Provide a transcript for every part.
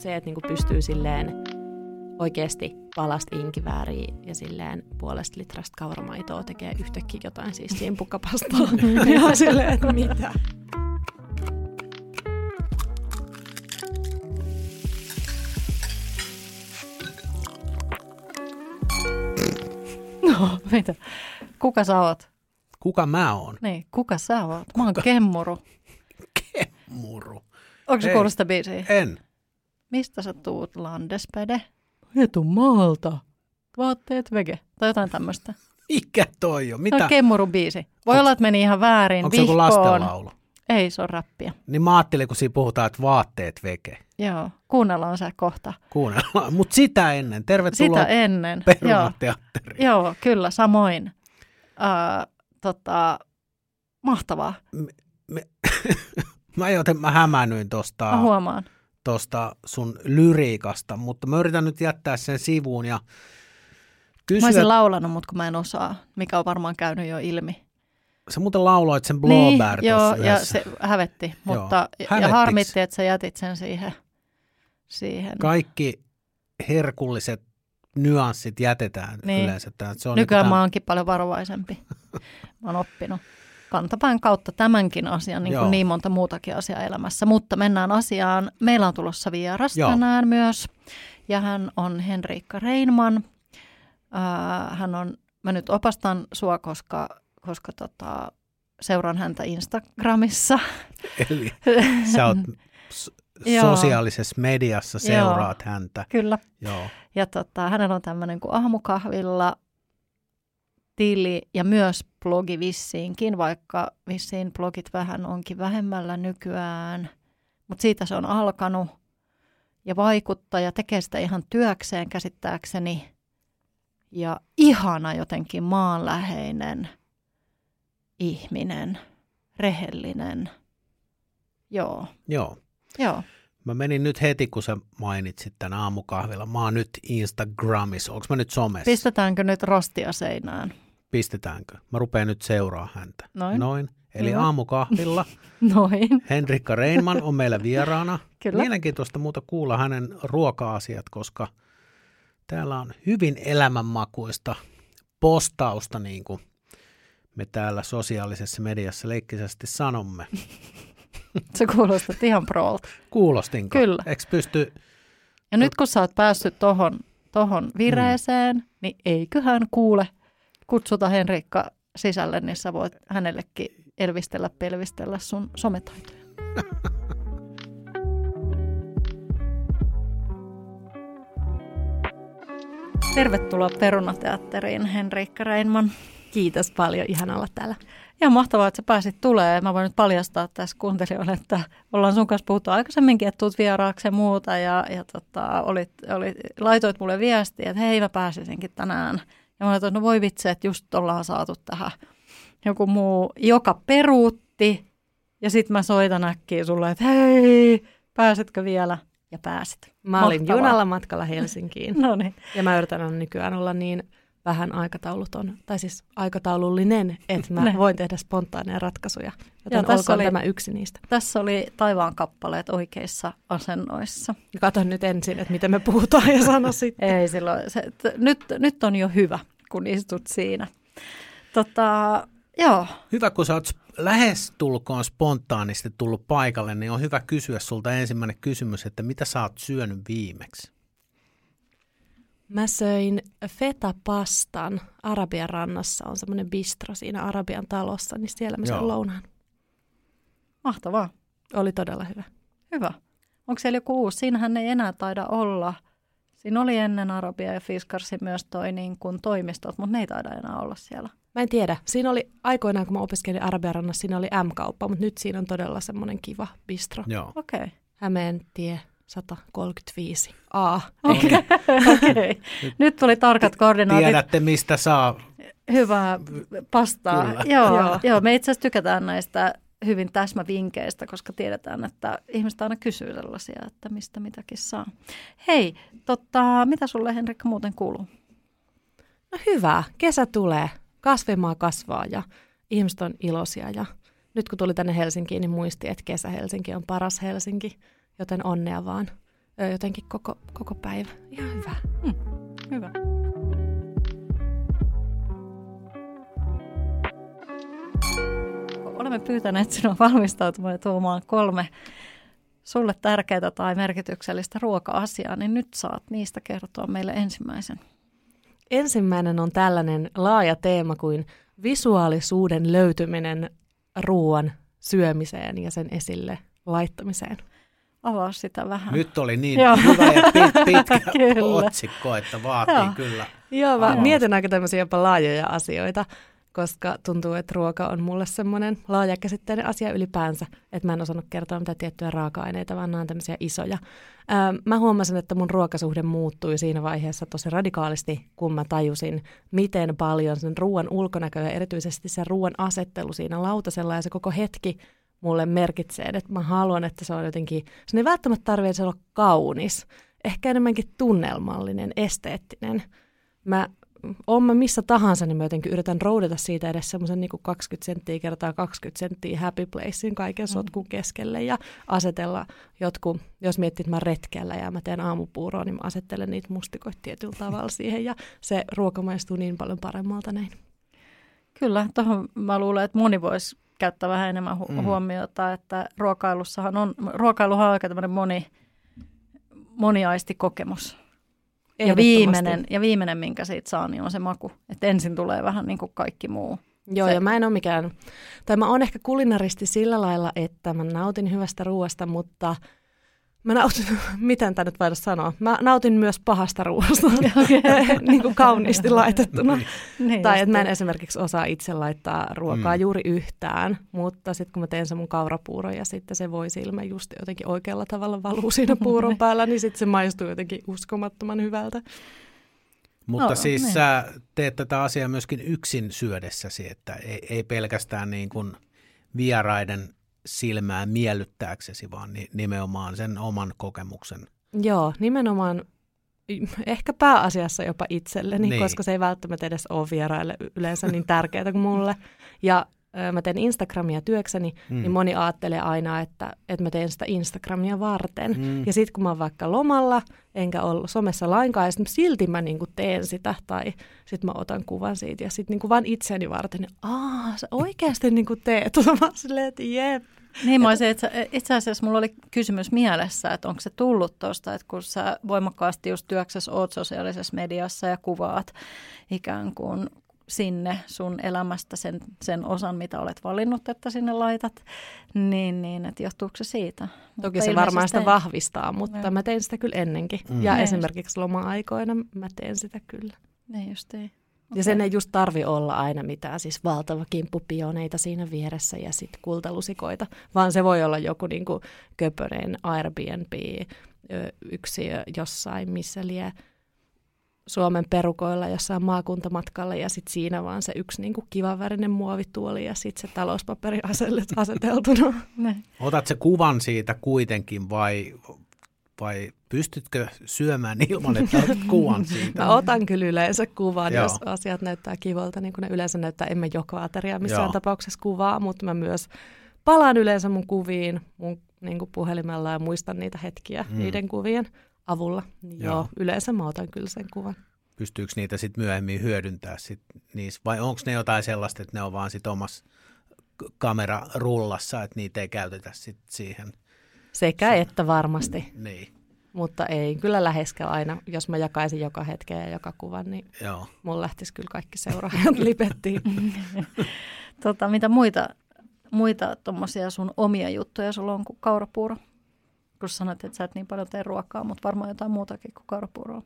Mutta se, että niinku pystyy silleen oikeasti palasta inkivääriä ja silleen puolesta litrasta kauramaitoa tekee yhtäkkiä jotain siis simpukkapastaa. ja silleen, että mitä. No, mitä? Kuka sä oot? Kuka mä oon? Niin, kuka sä oot? Mä oon Kemmuru. Muru. Onko se kuullut sitä biisiä? En. Mistä sä tuut, Landespede? Etumaalta. Vaatteet vege. Tai jotain tämmöistä. Mikä toi on? Mitä? No, Kemmuru biisi. Voi Onks- olla, että meni ihan väärin. Onko se joku lastenlaulu? Ei, se on räppiä. Niin mä ajattelin, kun siinä puhutaan, että vaatteet veke. Joo, kuunnellaan se kohta. Kuunnellaan. Mutta sitä ennen. Tervetuloa Sitä ennen. Joo, Perunateatteriin. joo, kyllä, samoin. Uh, tota, mahtavaa. Mä joten mä hämäännyin tosta, Mä huomaan. Tosta sun lyriikasta, mutta mä yritän nyt jättää sen sivuun ja Mä kysyä, olisin laulanut, mutta kun mä en osaa, mikä on varmaan käynyt jo ilmi. sä muuten lauloit sen Blowbear niin, joo, tuossa ja yhdessä. se hävetti, mutta ja Hävettiks? harmitti, että sä jätit sen siihen. siihen. Kaikki herkulliset nyanssit jätetään Niin. yleensä. Se on Nykyään niin mä oonkin paljon varovaisempi. Mä oon oppinut kantapään kautta tämänkin asian, niin Joo. kuin niin monta muutakin asiaa elämässä. Mutta mennään asiaan. Meillä on tulossa vieras Joo. tänään myös. Ja hän on Henriikka Reinman. Äh, hän on, mä nyt opastan sua, koska, koska tota, seuraan häntä Instagramissa. Eli sä oot Joo. sosiaalisessa mediassa, seuraat häntä. Kyllä. Joo. Ja tota, hänellä on tämmöinen kuin aamukahvilla tili ja myös blogi vissiinkin, vaikka vissiin blogit vähän onkin vähemmällä nykyään. Mutta siitä se on alkanut ja vaikuttaa ja tekee sitä ihan työkseen käsittääkseni. Ja ihana jotenkin maanläheinen ihminen, rehellinen. Joo, Joo. joo. Mä menin nyt heti, kun sä mainitsit tämän aamukahvilla. Mä oon nyt Instagramissa. Onko mä nyt somessa? Pistetäänkö nyt rostia seinään? Pistetäänkö? Mä rupean nyt seuraa häntä. Noin. Noin. Eli Hyvä. aamukahvilla. Noin. Henrikka Reinman on meillä vieraana. Kyllä. Mielenkiintoista muuta kuulla hänen ruoka-asiat, koska täällä on hyvin elämänmakuista postausta, niin kuin me täällä sosiaalisessa mediassa leikkisesti sanomme. Se kuulostaa ihan proolta. Kuulostinko? Kyllä. Eikö pysty, Ja nyt kun sä oot päässyt tohon, tohon vireeseen, mm. niin eiköhän kuule, kutsuta Henrikka sisälle, niin sä voit hänellekin elvistellä, pelvistellä sun sometaitoja. Tervetuloa Perunateatteriin, Henriikka Reinman. Kiitos paljon, ihana olla täällä. Ihan mahtavaa, että sä pääsit tulee. Mä voin nyt paljastaa tässä kuuntelijoille, että ollaan sun kanssa puhuttu aikaisemminkin, että tuut vieraaksi ja muuta. Ja, ja tota, olit, olit, laitoit mulle viestiä, että hei mä pääsisinkin tänään. Ja mä laitoin, no voi vitsi, että just ollaan saatu tähän joku muu, joka peruutti. Ja sitten mä soitan äkkiä sulle, että hei, pääsetkö vielä? Ja pääsit. Mä olin Mahtavaa. junalla matkalla Helsinkiin No niin. ja mä yritän nykyään olla niin vähän aikatauluton, tai siis aikataulullinen, että mä voin tehdä spontaaneja ratkaisuja. Joten Joo, tässä olkoon oli- tämä yksi niistä. Tässä oli taivaan kappaleet oikeissa asennoissa. Ja Katon nyt ensin, että miten me puhutaan ja sano sitten. Ei silloin. Se, t- nyt, nyt on jo hyvä, kun istut siinä. Tota, joo, hyvä kun sä oot lähes tulkoon spontaanisti tullut paikalle, niin on hyvä kysyä sulta ensimmäinen kysymys, että mitä sä oot syönyt viimeksi? Mä söin feta-pastan Arabian rannassa. On semmoinen bistro siinä Arabian talossa, niin siellä mä söin lounaan. mahtavaa. Oli todella hyvä. Hyvä. Onko siellä joku uusi? Siinähän ei enää taida olla. Siinä oli ennen Arabia ja Fiskarsi myös toi niin kuin toimistot, mutta ne ei taida enää olla siellä. Mä en tiedä. Siinä oli aikoinaan, kun mä opiskelin Arabian rannassa, siinä oli M-kauppa, mutta nyt siinä on todella semmoinen kiva bistro. Joo. Okei. Okay. Hämeen tie 135 A. Okei. Okay. Nyt tuli tarkat koordinaatit. Tiedätte, mistä saa. Hyvää pastaa. Kyllä. Joo. joo. joo, me itse asiassa tykätään näistä hyvin täsmävinkkeistä, koska tiedetään, että ihmiset aina kysyy sellaisia, että mistä mitäkin saa. Hei, tota, mitä sulle Henrikka muuten kuuluu? No hyvä, kesä tulee, kasvimaa kasvaa ja ihmiset on iloisia ja nyt kun tuli tänne Helsinkiin, niin muisti, että kesä Helsinki on paras Helsinki, joten onnea vaan. jotenkin koko, koko päivä. Ihan hyvä. Hmm. Hyvä. Olemme pyytäneet sinua valmistautumaan ja tuomaan kolme sulle tärkeää tai merkityksellistä ruoka-asiaa, niin nyt saat niistä kertoa meille ensimmäisen. Ensimmäinen on tällainen laaja teema kuin visuaalisuuden löytyminen ruoan syömiseen ja sen esille laittamiseen. Avaa sitä vähän. Nyt oli niin Joo. hyvä ja pit, pitkä otsikko, että vaatii Joo. kyllä. Joo, mä mietin aika tämmöisiä jopa laajoja asioita koska tuntuu, että ruoka on mulle semmoinen laajakäsitteinen asia ylipäänsä, että mä en osannut kertoa mitä tiettyjä raaka-aineita, vaan nämä on tämmöisiä isoja. Ää, mä huomasin, että mun ruokasuhde muuttui siinä vaiheessa tosi radikaalisti, kun mä tajusin, miten paljon sen ruoan ulkonäkö ja erityisesti se ruoan asettelu siinä lautasella ja se koko hetki mulle merkitsee, että mä haluan, että se on jotenkin, se ei välttämättä tarvitse olla kaunis, ehkä enemmänkin tunnelmallinen, esteettinen. Mä on mä missä tahansa, niin mä jotenkin yritän roudata siitä edes semmoisen niin 20 senttiä kertaa 20 senttiä happy placein kaiken mm. sotkun keskelle ja asetella jotkut, jos miettii, että mä retkellä ja mä teen aamupuuroa, niin mä asettelen niitä mustikoita tietyllä tavalla siihen ja se ruoka maistuu niin paljon paremmalta näin. Kyllä, tuohon mä luulen, että moni voisi käyttää vähän enemmän hu- mm. huomiota, että ruokailussahan on, ruokailuhan on aika tämmöinen moni, moniaistikokemus. Ja viimeinen, ja viimeinen, minkä siitä saa, niin on se maku. Että ensin tulee vähän niin kuin kaikki muu. Joo, se. ja mä en ole mikään, tai mä oon ehkä kulinaristi sillä lailla, että mä nautin hyvästä ruoasta, mutta – Mä nautin, miten tämä nyt voida sanoa, mä nautin myös pahasta ruoasta, niin kuin kauniisti laitettuna. niin tai että mä en esimerkiksi osaa itse laittaa ruokaa mm. juuri yhtään, mutta sitten kun mä teen se mun kaurapuuro ja sitten se voi silmä just jotenkin oikealla tavalla valuu siinä puuron päällä, niin sitten se maistuu jotenkin uskomattoman hyvältä. Mutta no, siis niin. sä teet tätä asiaa myöskin yksin syödessäsi, että ei, ei pelkästään niin kuin vieraiden silmää miellyttääksesi, vaan nimenomaan sen oman kokemuksen. Joo, nimenomaan ehkä pääasiassa jopa itselleni, niin. koska se ei välttämättä edes ole vieraille yleensä niin tärkeää kuin mulle. Ja mä teen Instagramia työkseni, mm. niin moni ajattelee aina, että, että mä teen sitä Instagramia varten. Mm. Ja sitten kun mä oon vaikka lomalla, enkä ole somessa lainkaan, ja silti mä niinku teen sitä, tai sitten mä otan kuvan siitä, ja sitten niinku vaan itseni varten, niin aah, sä oikeasti niinku teet. Mä silleen, että jep. Niin, mä että itse, itse asiassa mulla oli kysymys mielessä, että onko se tullut tuosta, että kun sä voimakkaasti just työksessä oot sosiaalisessa mediassa ja kuvaat ikään kuin sinne sun elämästä sen, sen osan, mitä olet valinnut, että sinne laitat, niin, niin että johtuuko se siitä? Toki mutta se varmaan sitä vahvistaa, mutta ja. mä teen sitä kyllä ennenkin. Mm. Ja niin esimerkiksi loma-aikoina mä teen sitä kyllä. Niin just ei. Okay. Ja sen ei just tarvi olla aina mitään siis valtava kimppupioneita siinä vieressä ja sitten kultalusikoita, vaan se voi olla joku niinku köpönen Airbnb yksi jossain, missä lie Suomen perukoilla jossain maakuntamatkalla ja sitten siinä vaan se yksi niin kiva värinen muovituoli ja sitten se talouspaperi aseteltuna. Otat se kuvan siitä kuitenkin vai, vai pystytkö syömään ilman, että otat kuvan siitä? Mä otan kyllä yleensä kuvan, Joo. jos asiat näyttää kivolta, niin kuin ne yleensä näyttää. Emme joka ateria missään Joo. tapauksessa kuvaa, mutta mä myös palaan yleensä mun kuviin mun niin kuin puhelimella ja muistan niitä hetkiä mm. niiden kuvien avulla. Niin joo. joo, yleensä mä otan kyllä sen kuvan. Pystyykö niitä sitten myöhemmin hyödyntää sit niissä, vai onko ne jotain sellaista, että ne on vaan sitten omassa kamerarullassa, että niitä ei käytetä sit siihen? Sekä sen, että varmasti. Niin. Mutta ei kyllä läheskään aina. Jos mä jakaisin joka hetken ja joka kuvan, niin Joo. mun lähtisi kyllä kaikki seuraajat lipettiin. tota, mitä muita, muita tuommoisia sun omia juttuja sulla on kuin kaurapuuro? kun sanoit, että sä et niin paljon tee ruokaa, mutta varmaan jotain muutakin kuin kaurapuuroa.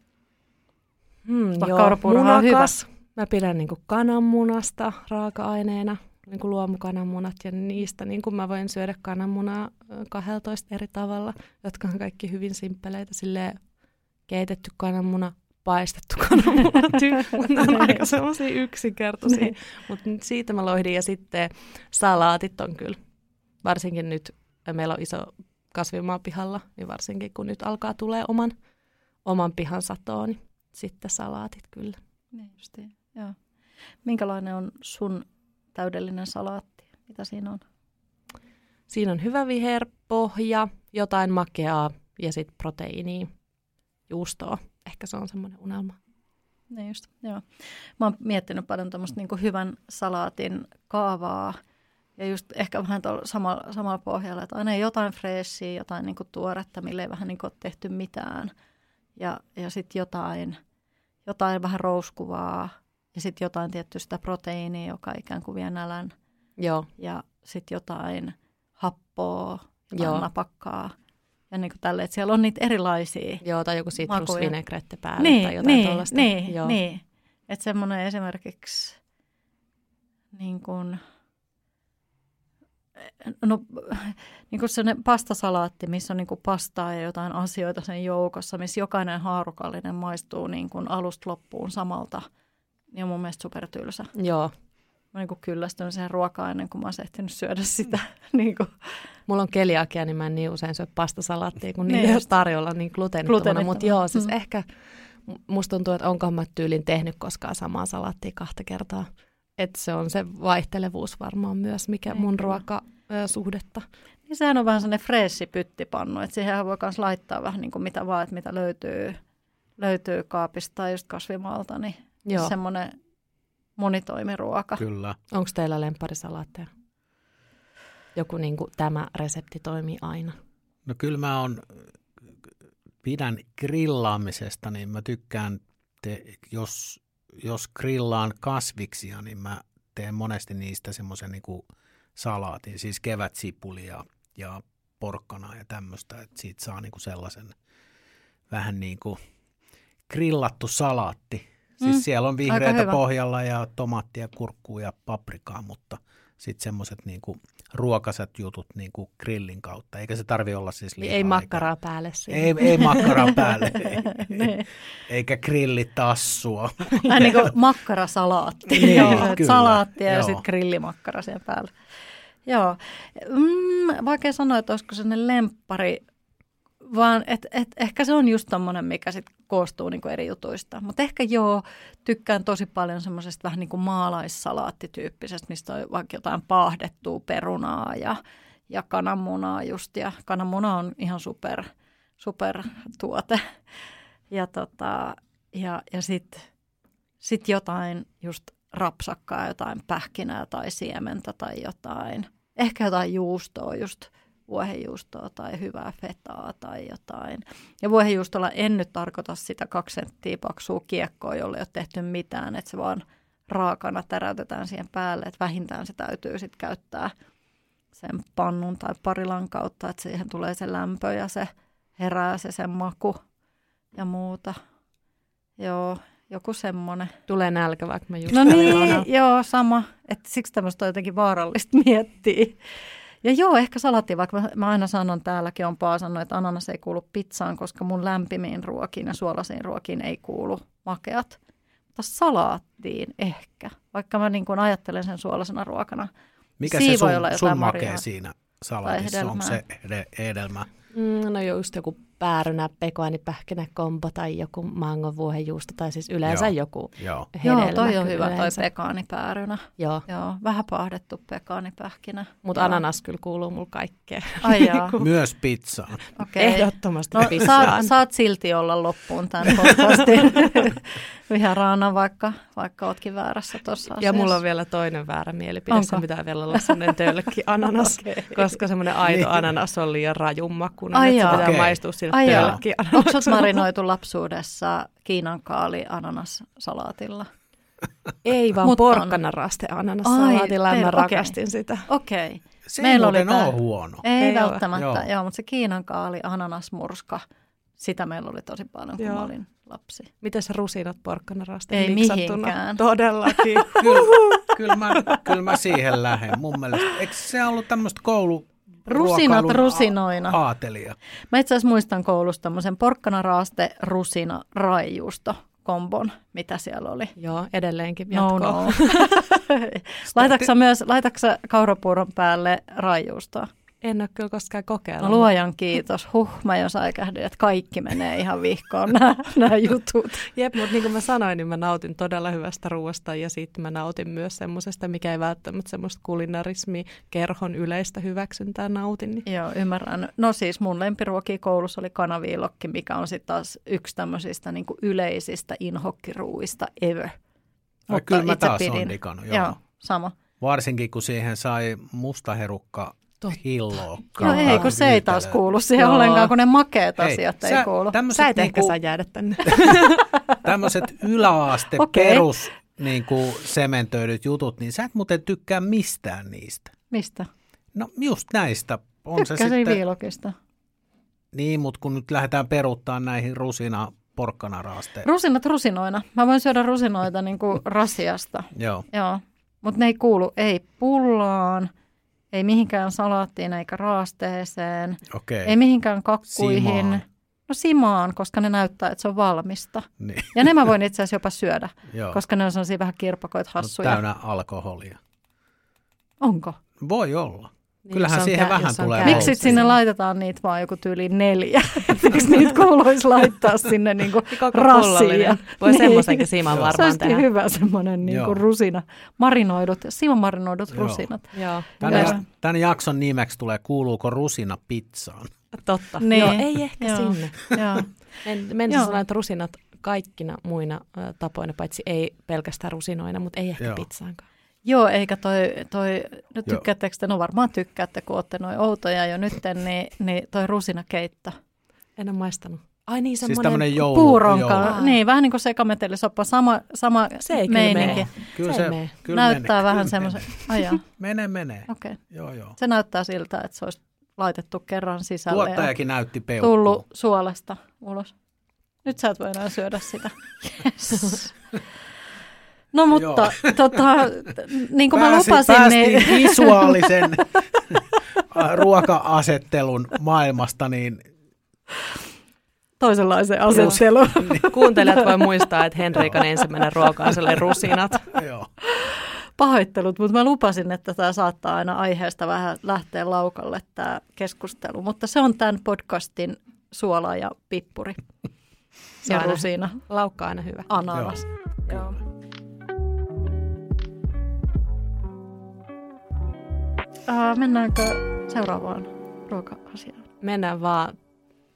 Munakas. on hyvä. Mä pidän niin kananmunasta raaka-aineena, niin kuin luomukananmunat ja niistä niin kuin mä voin syödä kananmunaa 12 eri tavalla, jotka on kaikki hyvin simppeleitä. Silleen keitetty kananmuna, paistettu kananmuna, ne on aika semmoisia yksinkertaisia. Niin. Mutta siitä mä loihdin ja sitten salaatit on kyllä, varsinkin nyt meillä on iso kasvimaa pihalla, niin varsinkin kun nyt alkaa tulee oman, oman pihan satoon, niin sitten salaatit kyllä. Niin justiin, joo. Minkälainen on sun täydellinen salaatti? Mitä siinä on? Siinä on hyvä viherpohja, jotain makeaa, ja sitten proteiiniä, juustoa. Ehkä se on semmoinen unelma. Niin just, joo. Mä oon miettinyt paljon tämmöistä niin hyvän salaatin kaavaa ja just ehkä vähän samalla, samalla pohjalla, että aina jotain freessiä, jotain niin tuoretta, millä ei vähän niin ole tehty mitään. Ja, ja sitten jotain, jotain vähän rouskuvaa ja sitten jotain tiettyä proteiinia, joka ikään kuin vie nälän. Joo. Ja sitten jotain happoa, jotain napakkaa. Ja niin kuin tälle, että siellä on niitä erilaisia Joo, tai joku sitrusvinegretti päälle niin, tai jotain niin, tuollaista. Niin, Joo. niin. Että semmoinen esimerkiksi niin kuin, no, niin kuin sellainen pastasalaatti, missä on niin kuin pastaa ja jotain asioita sen joukossa, missä jokainen haarukallinen maistuu niin kuin alusta loppuun samalta, niin on mun mielestä supertylsä. Joo, mä niin kyllästyn siihen ruokaan ennen kuin mä oon ehtinyt syödä sitä. niin kuin. Mulla on keliakia, niin mä en niin usein syö pastasalaattia, kun niitä ei ole tarjolla niin gluteenittomana. Mutta joo, siis mm. ehkä musta tuntuu, että onko mä tyylin tehnyt koskaan samaa salaattia kahta kertaa. Että se on se vaihtelevuus varmaan myös, mikä ei, mun ruokasuhdetta. Niin sehän on vähän sellainen freessi pyttipannu, että siihen voi myös laittaa vähän niin kuin mitä vaan, että mitä löytyy, löytyy kaapista tai just kasvimaalta, niin Joo. semmoinen monitoimiruoka. Kyllä. Onko teillä lempparisalaatteja? Joku niin kuin, tämä resepti toimii aina. No kyllä mä on, pidän grillaamisesta, niin mä tykkään, te, jos, jos grillaan kasviksia, niin mä teen monesti niistä semmoisen niin salaatin, siis kevätsipulia ja porkkana ja tämmöistä, että siitä saa niin kuin sellaisen vähän niin kuin grillattu salaatti Siis mm. siellä on vihreitä pohjalla ja tomaattia, kurkkuu ja paprikaa, mutta sitten semmoiset niinku ruokaset jutut niinku grillin kautta. Eikä se tarvi olla siis liikaa. Ei makkaraa päälle siinä. Ei, ei makkaraa päälle. Niin. Eikä grillitassua. Vähän niin kuin makkarasalaatti. niin, Joo, kyllä. Salaattia ja sitten grillimakkara sen päälle. Joo. Mm, vaikea sanoa, että olisiko sellainen lemppari vaan et, et, ehkä se on just tommonen, mikä sit koostuu niinku eri jutuista. Mutta ehkä joo, tykkään tosi paljon semmoisesta vähän niin kuin maalaissalaattityyppisestä, mistä on vaikka jotain paahdettua perunaa ja, ja kananmunaa just. Ja kananmuna on ihan super, super tuote. Ja, tota, ja, ja sitten sit jotain just rapsakkaa, jotain pähkinää tai siementä tai jotain. Ehkä jotain juustoa just – vuohenjuustoa tai hyvää fetaa tai jotain. Ja vuohenjuustolla en nyt tarkoita sitä kaksi senttiä paksua kiekkoa, jolle ei ole tehty mitään, että se vaan raakana täräytetään siihen päälle, että vähintään se täytyy sitten käyttää sen pannun tai parilan kautta, että siihen tulee se lämpö ja se herää se sen maku ja muuta. Joo, joku semmoinen. Tulee nälkä, vaikka mä just No niin, joo, sama. Että siksi tämmöistä on jotenkin vaarallista miettiä. Ja joo, ehkä salatti, vaikka mä, mä aina sanon täälläkin on paasannut, että ananas ei kuulu pizzaan, koska mun lämpimiin ruokiin ja suolaisiin ruokiin ei kuulu makeat. Mutta salaattiin ehkä, vaikka mä niin kuin ajattelen sen suolasena ruokana. Mikä se sun, sun makee siinä salaatissa? Onko se hedelmä? Mm, no just joku päärynä, pekoanipähkinä, kombo tai joku mangon vuohenjuusto tai siis yleensä Joo. joku Joo. hedelmä. Joo, toi on hyvä yleensä. toi pekaanipäärynä. Joo. Joo, vähän paahdettu pekaanipähkinä. Mutta ananas kyllä kuuluu mulla kaikkeen. Ai Myös pizzaan. Okay. Ehdottomasti no, pizzaan. Saat, saat silti olla loppuun tämän podcastin viharaana, vaikka, vaikka ootkin väärässä tuossa Ja mulla on vielä toinen väärä mielipide. Onko? Se pitää vielä olla sellainen tölkki ananas, okay. koska semmoinen aito niin. ananas on liian rajun makuinen. Ai että se pitää okay. maistua sille tölkki Onko marinoitu lapsuudessa Kiinan kaali ananas-salaatilla? Ei vaan porkkanaraste ananassalaatilla ja mä rakastin okay. sitä. Okei. Okay. Se Meillä oli tämä... huono. Ei, ei välttämättä, joo. joo, mutta se Kiinan kaali ananasmurska, sitä meillä oli tosi paljon, kun joo. mä olin lapsi. Miten se rusinat porkkanaraste Ei mihinkään. Todellakin. kyllä, kyllä, mä, kyllä mä siihen lähden. Mun mielestä, eikö se ollut tämmöistä koulu, Rusinat rusinoina. Aatelia. Mä itse asiassa muistan koulusta tämmöisen porkkanaraaste, rusina, raijuusto kombon, mitä siellä oli. Joo, edelleenkin jatkoa. No, no. laitatko myös, laitatko kaurapuuron päälle raijuustoa? En ole kyllä koskaan kokeillut. No luojan kiitos. Huh, mä jo säikähdin, että kaikki menee ihan vihkoon nämä jutut. Jep, mutta niin kuin mä sanoin, niin mä nautin todella hyvästä ruoasta ja sitten mä nautin myös semmoisesta, mikä ei välttämättä semmoista kulinarismi kerhon yleistä hyväksyntää nautin. Niin. Joo, ymmärrän. No siis mun lempiruoki koulussa oli kanaviilokki, mikä on sitten taas yksi tämmöisistä niin kuin yleisistä inhokkiruuista ever. Ai, kyllä mä taas pidin. on digannut, joo. joo. sama. Varsinkin kun siihen sai mustaherukka hilloa. No ei, kun se ei taas kuulu siihen Joo. ollenkaan, kun ne makeat asiat sä, ei kuulu. Sä et niinku, ehkä saa jäädä tänne. tämmöiset yläaste okay. perus niin kuin sementöidyt jutut, niin sä et muuten tykkää mistään niistä. Mistä? No just näistä. On Tykkäsin se sitten... viilokista. Niin, mutta kun nyt lähdetään peruuttaa näihin rusina porkkanaraasteisiin. Rusinat rusinoina. Mä voin syödä rusinoita niin kuin rasiasta. Joo. Joo. Mutta ne ei kuulu ei pullaan, ei mihinkään salaattiin eikä raasteeseen, okay. ei mihinkään kakkuihin. Simaan. No simaan, koska ne näyttää, että se on valmista. Niin. Ja ne mä voin itse asiassa jopa syödä, koska ne on sellaisia vähän kirpakoita hassuja. No, täynnä alkoholia. Onko? Voi olla. Niin, Kyllähän siihen kä- vähän tulee Miksi sinne laitetaan niitä vaan joku tyyli neljä? Miksi niitä kuuluisi laittaa sinne niinku rassiin? Voi niin. semmoisenkin siiman varmaan Se olisi tehdä. hyvä semmoinen niinku rusina. Marinoidut, siimamarinoidut Joo. rusinat. Joo. Tämän, tämän jakson nimeksi tulee Kuuluuko rusina pizzaan? Totta. Niin. Joo, ei ehkä Joo. sinne. Joo. En, menisin sanoa, että rusinat kaikkina muina tapoina, paitsi ei pelkästään rusinoina, mutta ei ehkä Joo. pizzaankaan. Joo, eikä toi, toi no tykkäättekö te, no varmaan tykkäätte, kun olette noin outoja jo nytten, niin, niin toi rusinakeitto. En ole maistanut. Ai niin, siis semmoinen siis joulu, puuronka. Joulu. Niin, vähän niin kuin sekametelisoppa, sama, sama se ei meininki. Kyllä se, se kyllä Näyttää mene, vähän semmoisen. Mene, mene. Okei. Okay. Joo, joo. Se näyttää siltä, että se olisi laitettu kerran sisälle. Tuottajakin näytti peukkuun. Tullut suolesta ulos. Nyt sä et voi enää syödä sitä. Yes. No mutta, tota, niin kuin Pääsi, mä lupasin, niin... visuaalisen ruoka-asettelun maailmasta, niin toisenlaisen asettelun. Niin. Kuuntelijat voi muistaa, että Henrikan ensimmäinen ruoka on rusinat. Joo. Pahoittelut, mutta mä lupasin, että tämä saattaa aina aiheesta vähän lähteä laukalle tämä keskustelu. Mutta se on tämän podcastin suola ja pippuri. Se ja rusina. Laukka aina hyvä. Ananas. Joo. Joo. Uh, mennäänkö seuraavaan ruoka-asiaan? Mennään vaan.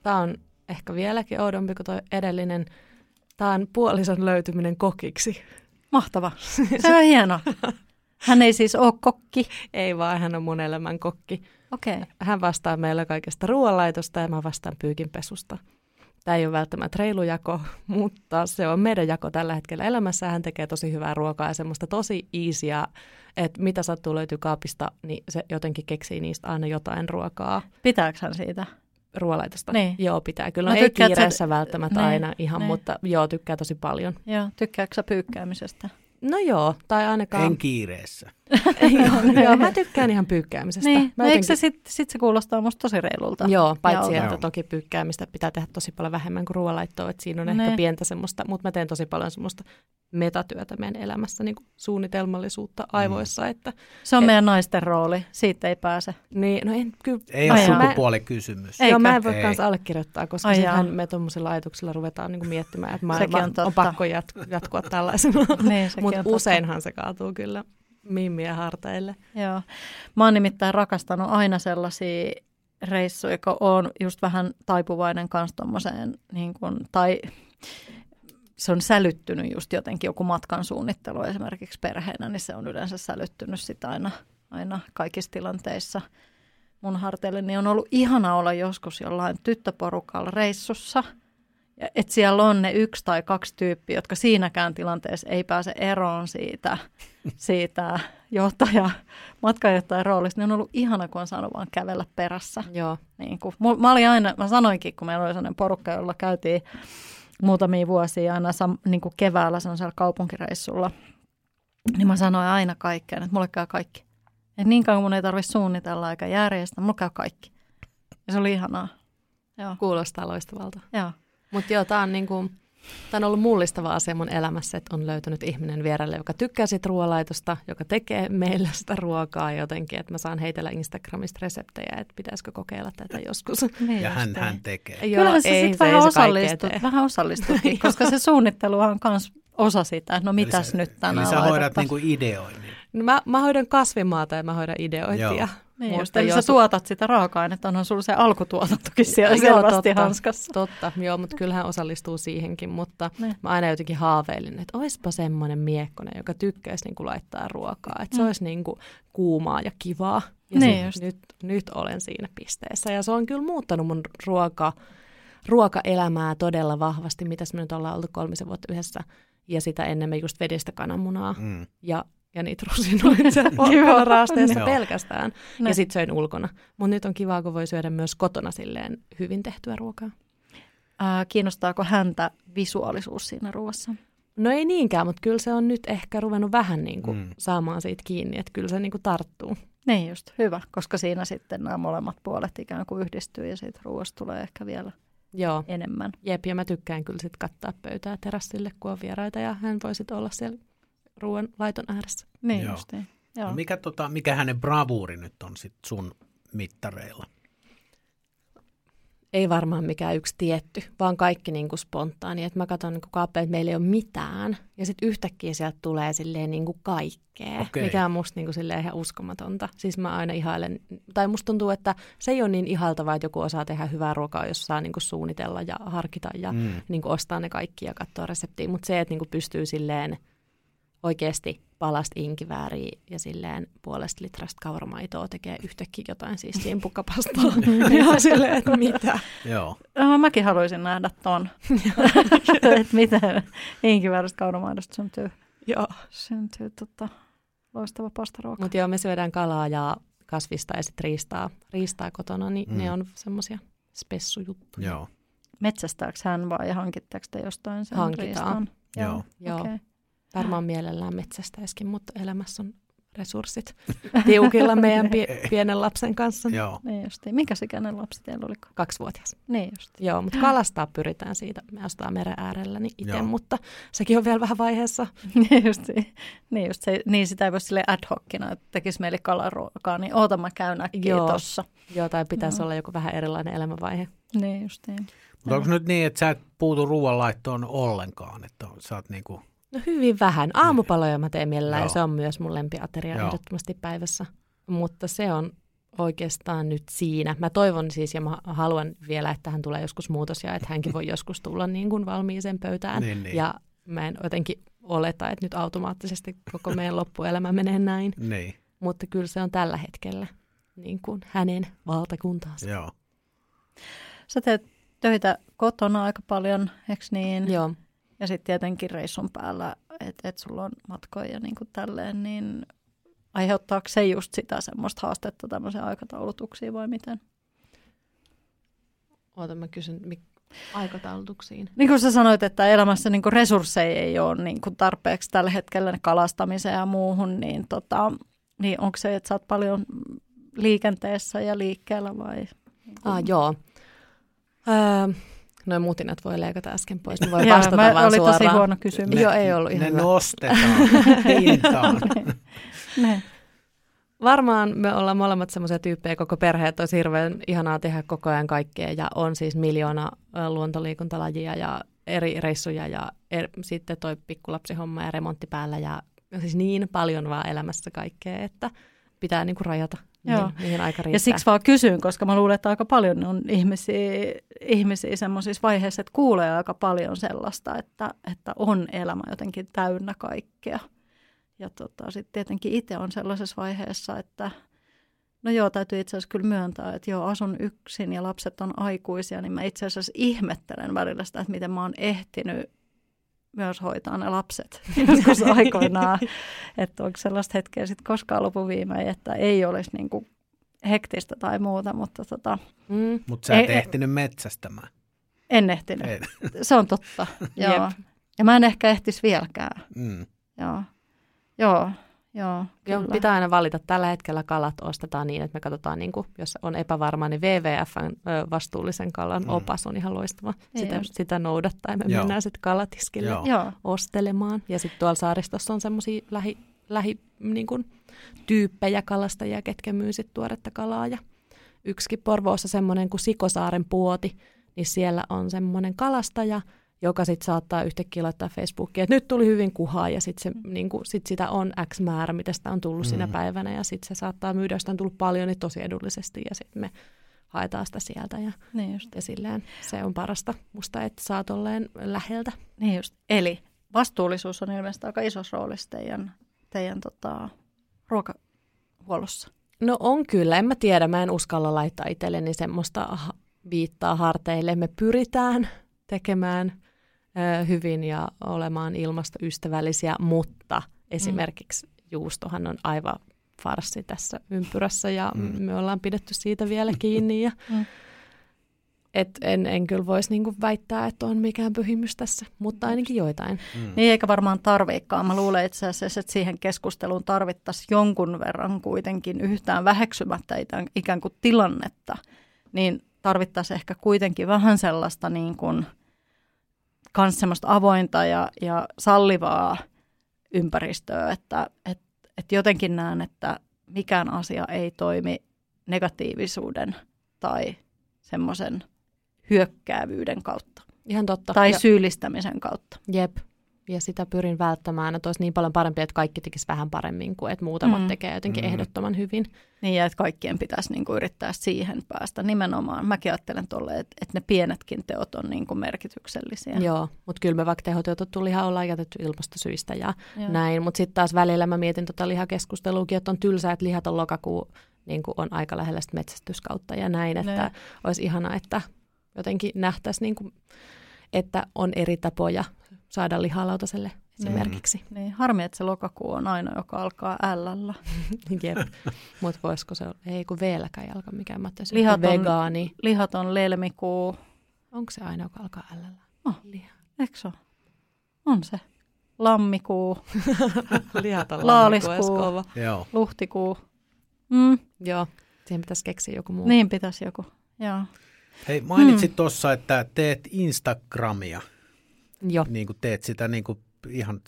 Tämä on ehkä vieläkin oudompi kuin tuo edellinen. Tämä on puolison löytyminen kokiksi. Mahtava. Se on hieno. Hän ei siis ole kokki. Ei vaan, hän on mun elämän kokki. Okay. Hän vastaa meillä kaikesta ruoanlaitosta ja mä vastaan pyykinpesusta. Tämä ei ole välttämättä reilu jako, mutta se on meidän jako tällä hetkellä elämässä. Hän tekee tosi hyvää ruokaa ja semmoista tosi easyä, että mitä sattuu löytyy kaapista, niin se jotenkin keksii niistä aina jotain ruokaa. Pitääkö hän siitä? Ruoalaitosta? Niin. Joo, pitää. Kyllä no, ei kiireessä sä... välttämättä niin, aina ihan, niin. mutta joo, tykkää tosi paljon. Joo, tykkääkö pyykkäämisestä? No joo, tai ainakaan... En kiireessä. joo, joo, mä tykkään ihan pyykkäämisestä. Niin, mä no jotenkin... eikö se sitten sit se kuulostaa musta tosi reilulta? Joo, paitsi joo. että toki pyykkäämistä pitää tehdä tosi paljon vähemmän kuin ruoanlaittoa, että siinä on ne. ehkä pientä semmoista, mutta mä teen tosi paljon semmoista metatyötä meidän elämässä, niin kuin suunnitelmallisuutta mm. aivoissa. Mm. Että, se on et, meidän naisten rooli, siitä ei pääse. Niin, no en kyllä... Ei ole sukupuolikysymys. Joo, mä en voi myös allekirjoittaa, koska sittenhän me tuommoisilla ajatuksilla ruvetaan niin kuin miettimään, että maailma on, on pakko jat- jatkua tällaisena. niin, Mutta useinhan se kaatuu kyllä mimmiä harteille. Joo. Mä oon nimittäin rakastanut aina sellaisia reissuja, kun on just vähän taipuvainen kanssa tommoseen, niin kun, tai se on sälyttynyt just jotenkin joku matkan suunnittelu esimerkiksi perheenä, niin se on yleensä sälyttynyt sitä aina, aina kaikissa tilanteissa mun harteille, niin on ollut ihana olla joskus jollain tyttöporukalla reissussa – että siellä on ne yksi tai kaksi tyyppiä, jotka siinäkään tilanteessa ei pääse eroon siitä, siitä johtaja, matkajohtajan roolista. Niin on ollut ihana, kun on saanut vaan kävellä perässä. Joo. Niin kun, mä olin aina, mä sanoinkin, kun meillä oli sellainen porukka, jolla käytiin muutamia vuosia aina sam, niin kuin keväällä sellaisella kaupunkireissulla, niin mä sanoin aina kaikkeen, että mulle käy kaikki. Että niin kauan mun ei tarvitse suunnitella eikä järjestää, mulle käy kaikki. Ja se oli ihanaa. Joo. Kuulostaa loistavalta. Joo. Mutta joo, tämä on niinku, Tämä on ollut mullistava asia mun elämässä, että on löytynyt ihminen vierelle, joka tykkää siitä ruoalaitosta, joka tekee meille sitä ruokaa jotenkin, että mä saan heitellä Instagramista reseptejä, että pitäisikö kokeilla tätä joskus. Niin Ja hän, hän tekee. Joo, sä sitten se ei vähän osallistut, tee. vähän osallistutkin, koska se suunnitteluhan on myös osa sitä, että no mitäs Eli sä- nyt tänään Eli sä hoidat niinku ideoinnin. No mä, mä hoidan kasvimaata ja mä hoidan ideointia. Joo. Niin just, eli sä jos- tuotat sitä raaka-ainetta, onhan sulla se alkutuotantokin siellä Joo, selvästi totta. hanskassa. Totta, joo, mutta kyllähän osallistuu siihenkin, mutta Ne. mä aina jotenkin haaveilin, että oispa semmoinen miekkonen, joka tykkäisi niin kuin laittaa ruokaa, että se Mm. olisi niin kuin kuumaa ja kivaa. Ja Niin se, just. nyt, nyt olen siinä pisteessä ja se on kyllä muuttanut mun ruoka, ruokaelämää todella vahvasti, mitä me nyt ollaan oltu kolmisen vuotta yhdessä ja sitä ennen me just vedistä kananmunaa Mm. ja, ja niitä rusinoita siellä Joo. raasteessa Joo. pelkästään. Ja sitten söin ulkona. Mutta nyt on kivaa, kun voi syödä myös kotona silleen hyvin tehtyä ruokaa. Ää, kiinnostaako häntä visuaalisuus siinä ruoassa? No ei niinkään, mutta kyllä se on nyt ehkä ruvennut vähän niin kuin Mm. mm. saamaan siitä kiinni, että kyllä se niin kuin tarttuu. Niin just, hyvä, koska siinä sitten nämä molemmat puolet ikään kuin yhdistyy ja siitä ruoasta tulee ehkä vielä Joo, enemmän. jep, ja mä tykkään kyllä sitten kattaa pöytää terassille, kun on vieraita ja hän voi sitten olla siellä ruoan laiton ääressä. Niin Joo. just niin. Joo. No mikä, tota, mikä hänen bravuuri nyt on sit sun mittareilla? Ei varmaan mikään yksi tietty, vaan kaikki niin kuin spontaani. Et mä katson niin kaappeja, että meillä ei ole mitään. Ja sitten yhtäkkiä sieltä tulee silleen niin kuin kaikkea, Okei. mikä on musta niin kuin silleen ihan uskomatonta. Siis mä aina ihailen, tai musta tuntuu, että se ei ole niin ihaltavaa, että joku osaa tehdä hyvää ruokaa, jos saa niin kuin suunnitella ja harkita ja Mm. niin kuin ostaa ne kaikki ja katsoa reseptiä. Mutta se, että niin kuin pystyy silleen oikeasti palasta inkivääriä ja silleen puolesta litrasta kauramaitoa tekee yhtäkkiä jotain siis simpukkapastaa. ja silleen, että mitä. Joo. Mäkin haluaisin nähdä ton, että miten inkiväärästä kaunamaidosta syntyy, Joo. syntyy tota, loistava pastaruoka. Mutta joo, me syödään kalaa ja kasvista ja sitten riistaa, riistaa kotona, niin Mm. ne on semmoisia spessujuttuja. Joo. Metsästääkö hän vai hankitteko te jostain sen Hankitaan. riistan? Joo. Joo. Okay. Varmaan mielellään metsästäisikin, mutta elämässä on resurssit tiukilla meidän pie- pienen lapsen kanssa. Joo. Niin justiin. Minkä ikäinen lapsi teillä oli? Kaksivuotias. Niin just. Joo, mutta kalastaa pyritään siitä. Me ostaa meren äärellä niin itse, Joo. mutta sekin on vielä vähän vaiheessa. Niin just, niin just se, niin sitä ei voi sille ad hocina, että tekisi meille kalaruokaa, niin oota mä käyn äkkiä Joo. tossa. Joo, tai pitäisi Joo. olla joku vähän erilainen elämänvaihe. Niin justiin. Mutta onko nyt niin, että sä et puutu ruoanlaittoon ollenkaan? Että sä oot niinku, No hyvin vähän. Aamupaloja mä teen mielellään Joo. ja se on myös mun lempiateria Joo. ehdottomasti päivässä. Mutta se on oikeastaan nyt siinä. Mä toivon siis ja mä haluan vielä, että hän tulee joskus muutos ja että hänkin voi joskus tulla niin kuin valmiiseen pöytään. Niin, niin. Ja mä en jotenkin oleta, että nyt automaattisesti koko meidän loppuelämä menee näin. niin, Mutta kyllä se on tällä hetkellä niin kuin hänen valtakuntaansa. joo. Sä teet töitä kotona aika paljon, eikö niin? Joo. Ja sitten tietenkin reissun päällä, että et sulla on matkoja ja niin kuin tälleen, niin aiheuttaako se just sitä semmoista haastetta tämmöisen aikataulutuksiin vai miten? Oota, mä kysyn mik- aikataulutuksiin. Niin kuin sä sanoit, että elämässä niin resursseja ei ole niin kuin tarpeeksi tällä hetkellä kalastamiseen ja muuhun, niin, tota, niin onko se, että sä oot paljon liikenteessä ja liikkeellä vai? Ah, joo. Öö, noin mutinat voi leikata äsken pois, niin voi Joo, vastata mä, vaan oli suoraan. tosi huono kysymys. Joo, ei ollut ihan Ne hyvä. nostetaan hintaan. Ne. Varmaan me ollaan molemmat semmoisia tyyppejä koko perhe, että olisi hirveän ihanaa tehdä koko ajan kaikkea ja on siis miljoona luontoliikuntalajia ja eri reissuja ja er, sitten toi pikkulapsihomma ja remontti päällä ja siis niin paljon vaan elämässä kaikkea, että pitää niinku rajata, Joo. mihin, mihin aika riittää. Ja siksi vaan kysyn, koska mä luulen, että aika paljon on ihmisiä, ihmisiä semmoisissa vaiheissa, että kuulee aika paljon sellaista, että, että on elämä jotenkin täynnä kaikkea. Ja tota, sitten tietenkin itse on sellaisessa vaiheessa, että no joo, täytyy itse asiassa kyllä myöntää, että joo, asun yksin ja lapset on aikuisia, niin mä itse asiassa ihmettelen välillä sitä, että miten mä oon ehtinyt myös hoitaa ne lapset joskus aikoinaan. että onko sellaista hetkeä sitten koskaan lopuviimein, että ei olisi niinku hektistä tai muuta, mutta tota, Mm. Mutta sä et Ei- ehtinyt metsästämään. en ehtinyt. Ei. Se on totta, joo. Jep. Ja mä en ehkä ehtisi vieläkään, Mm. joo. Joo, Joo, Joo, kyllä. pitää aina valita. Tällä hetkellä kalat ostetaan niin, että me katsotaan, niin kuin, jos on epävarma, niin WWFn ö, vastuullisen kalan Mm. opas on ihan loistava. Niin Sitä, just. sitä noudattaa me Joo. mennään sitten kalatiskille Joo. Joo, ostelemaan. Ja sitten tuolla saaristossa on semmoisia lähi, lähi niin kuin, tyyppejä kalastajia, ketkä myy sit tuoretta kalaa. Ja yksikin Porvoossa semmoinen kuin Sikosaaren puoti, niin siellä on semmoinen kalastaja, joka sitten saattaa yhtäkkiä laittaa Facebookiin, että nyt tuli hyvin kuhaa ja sitten niinku, sit sitä on X määrä, mitä sitä on tullut mm. siinä Mm. päivänä ja sitten se saattaa myydä, jos sitä on tullut paljon, niin tosi edullisesti ja sitten me haetaan sitä sieltä ja, niin just. ja silleen se on parasta musta, että saa tolleen läheltä. Niin just. Eli vastuullisuus on ilmeisesti aika isossa roolissa teidän, teidän tota, ruokahuollossa. No on kyllä, en mä tiedä, mä en uskalla laittaa itselleni semmoista viittaa harteille. Me pyritään tekemään hyvin ja olemaan ilmastoystävällisiä, mutta esimerkiksi juustohan on aivan farsi tässä ympyrässä ja Mm. mm. me ollaan pidetty siitä vielä kiinni. Ja Mm. et en, en kyllä voisi niinku väittää, että on mikään pyhimys tässä, mutta ainakin joitain. Mm. Niin eikä varmaan tarviikaan. Mä luulen itse asiassa, että siihen keskusteluun tarvittaisiin jonkun verran kuitenkin yhtään väheksymättä itään- ikään kuin tilannetta, niin tarvittaisiin ehkä kuitenkin vähän sellaista niin kuin, kans semmoista avointa ja, ja sallivaa ympäristöä, että et, et jotenkin näen, että mikään asia ei toimi negatiivisuuden tai semmoisen hyökkäävyyden kautta Ihan totta. tai ja, syyllistämisen kautta. jep. Ja sitä pyrin välttämään, että olisi niin paljon parempi, että kaikki tekisi vähän paremmin kuin että muutamat Mm. tekee jotenkin Mm. ehdottoman hyvin. Niin, ja että kaikkien pitäisi niin kuin yrittää siihen päästä nimenomaan. Mäkin ajattelen tuolle, että, että ne pienetkin teot on niin kuin merkityksellisiä. Joo, mutta kyllä me vaikka tehotuotettu liha ollaan jätetty ilmastosyistä ja Joo. näin. Mutta sitten taas välillä mä mietin tota lihakeskusteluakin, että on tylsää, että lihat on lokakuu niin kuin on aika lähellä sitä metsästyskautta ja näin. Että Ne. olisi ihana, että jotenkin nähtäisiin, niin kuin, että on eri tapoja saada lihalautaselle esimerkiksi. Niin, harmi, että se lokakuu on aina, joka alkaa L. Jep. Mutta voisiko se olla? Ei kun V-läkään ei alka mikään. Mä ajattelin, että Lihat se on on- vegaani. Lihat on lelmikuu. Onko se aina, joka alkaa L? Oh. Liha. Eikö se? On se. Lammikuu, Lihat on Laaliskuu. lammikuu, luhtikuu. Mm, Joo, siihen pitäisi keksiä joku muu. niin pitäisi joku. Joo. Hei, mainitsit hmm. tuossa, että teet Instagramia, Joo. niin kuin teet sitä niin kuin ihan,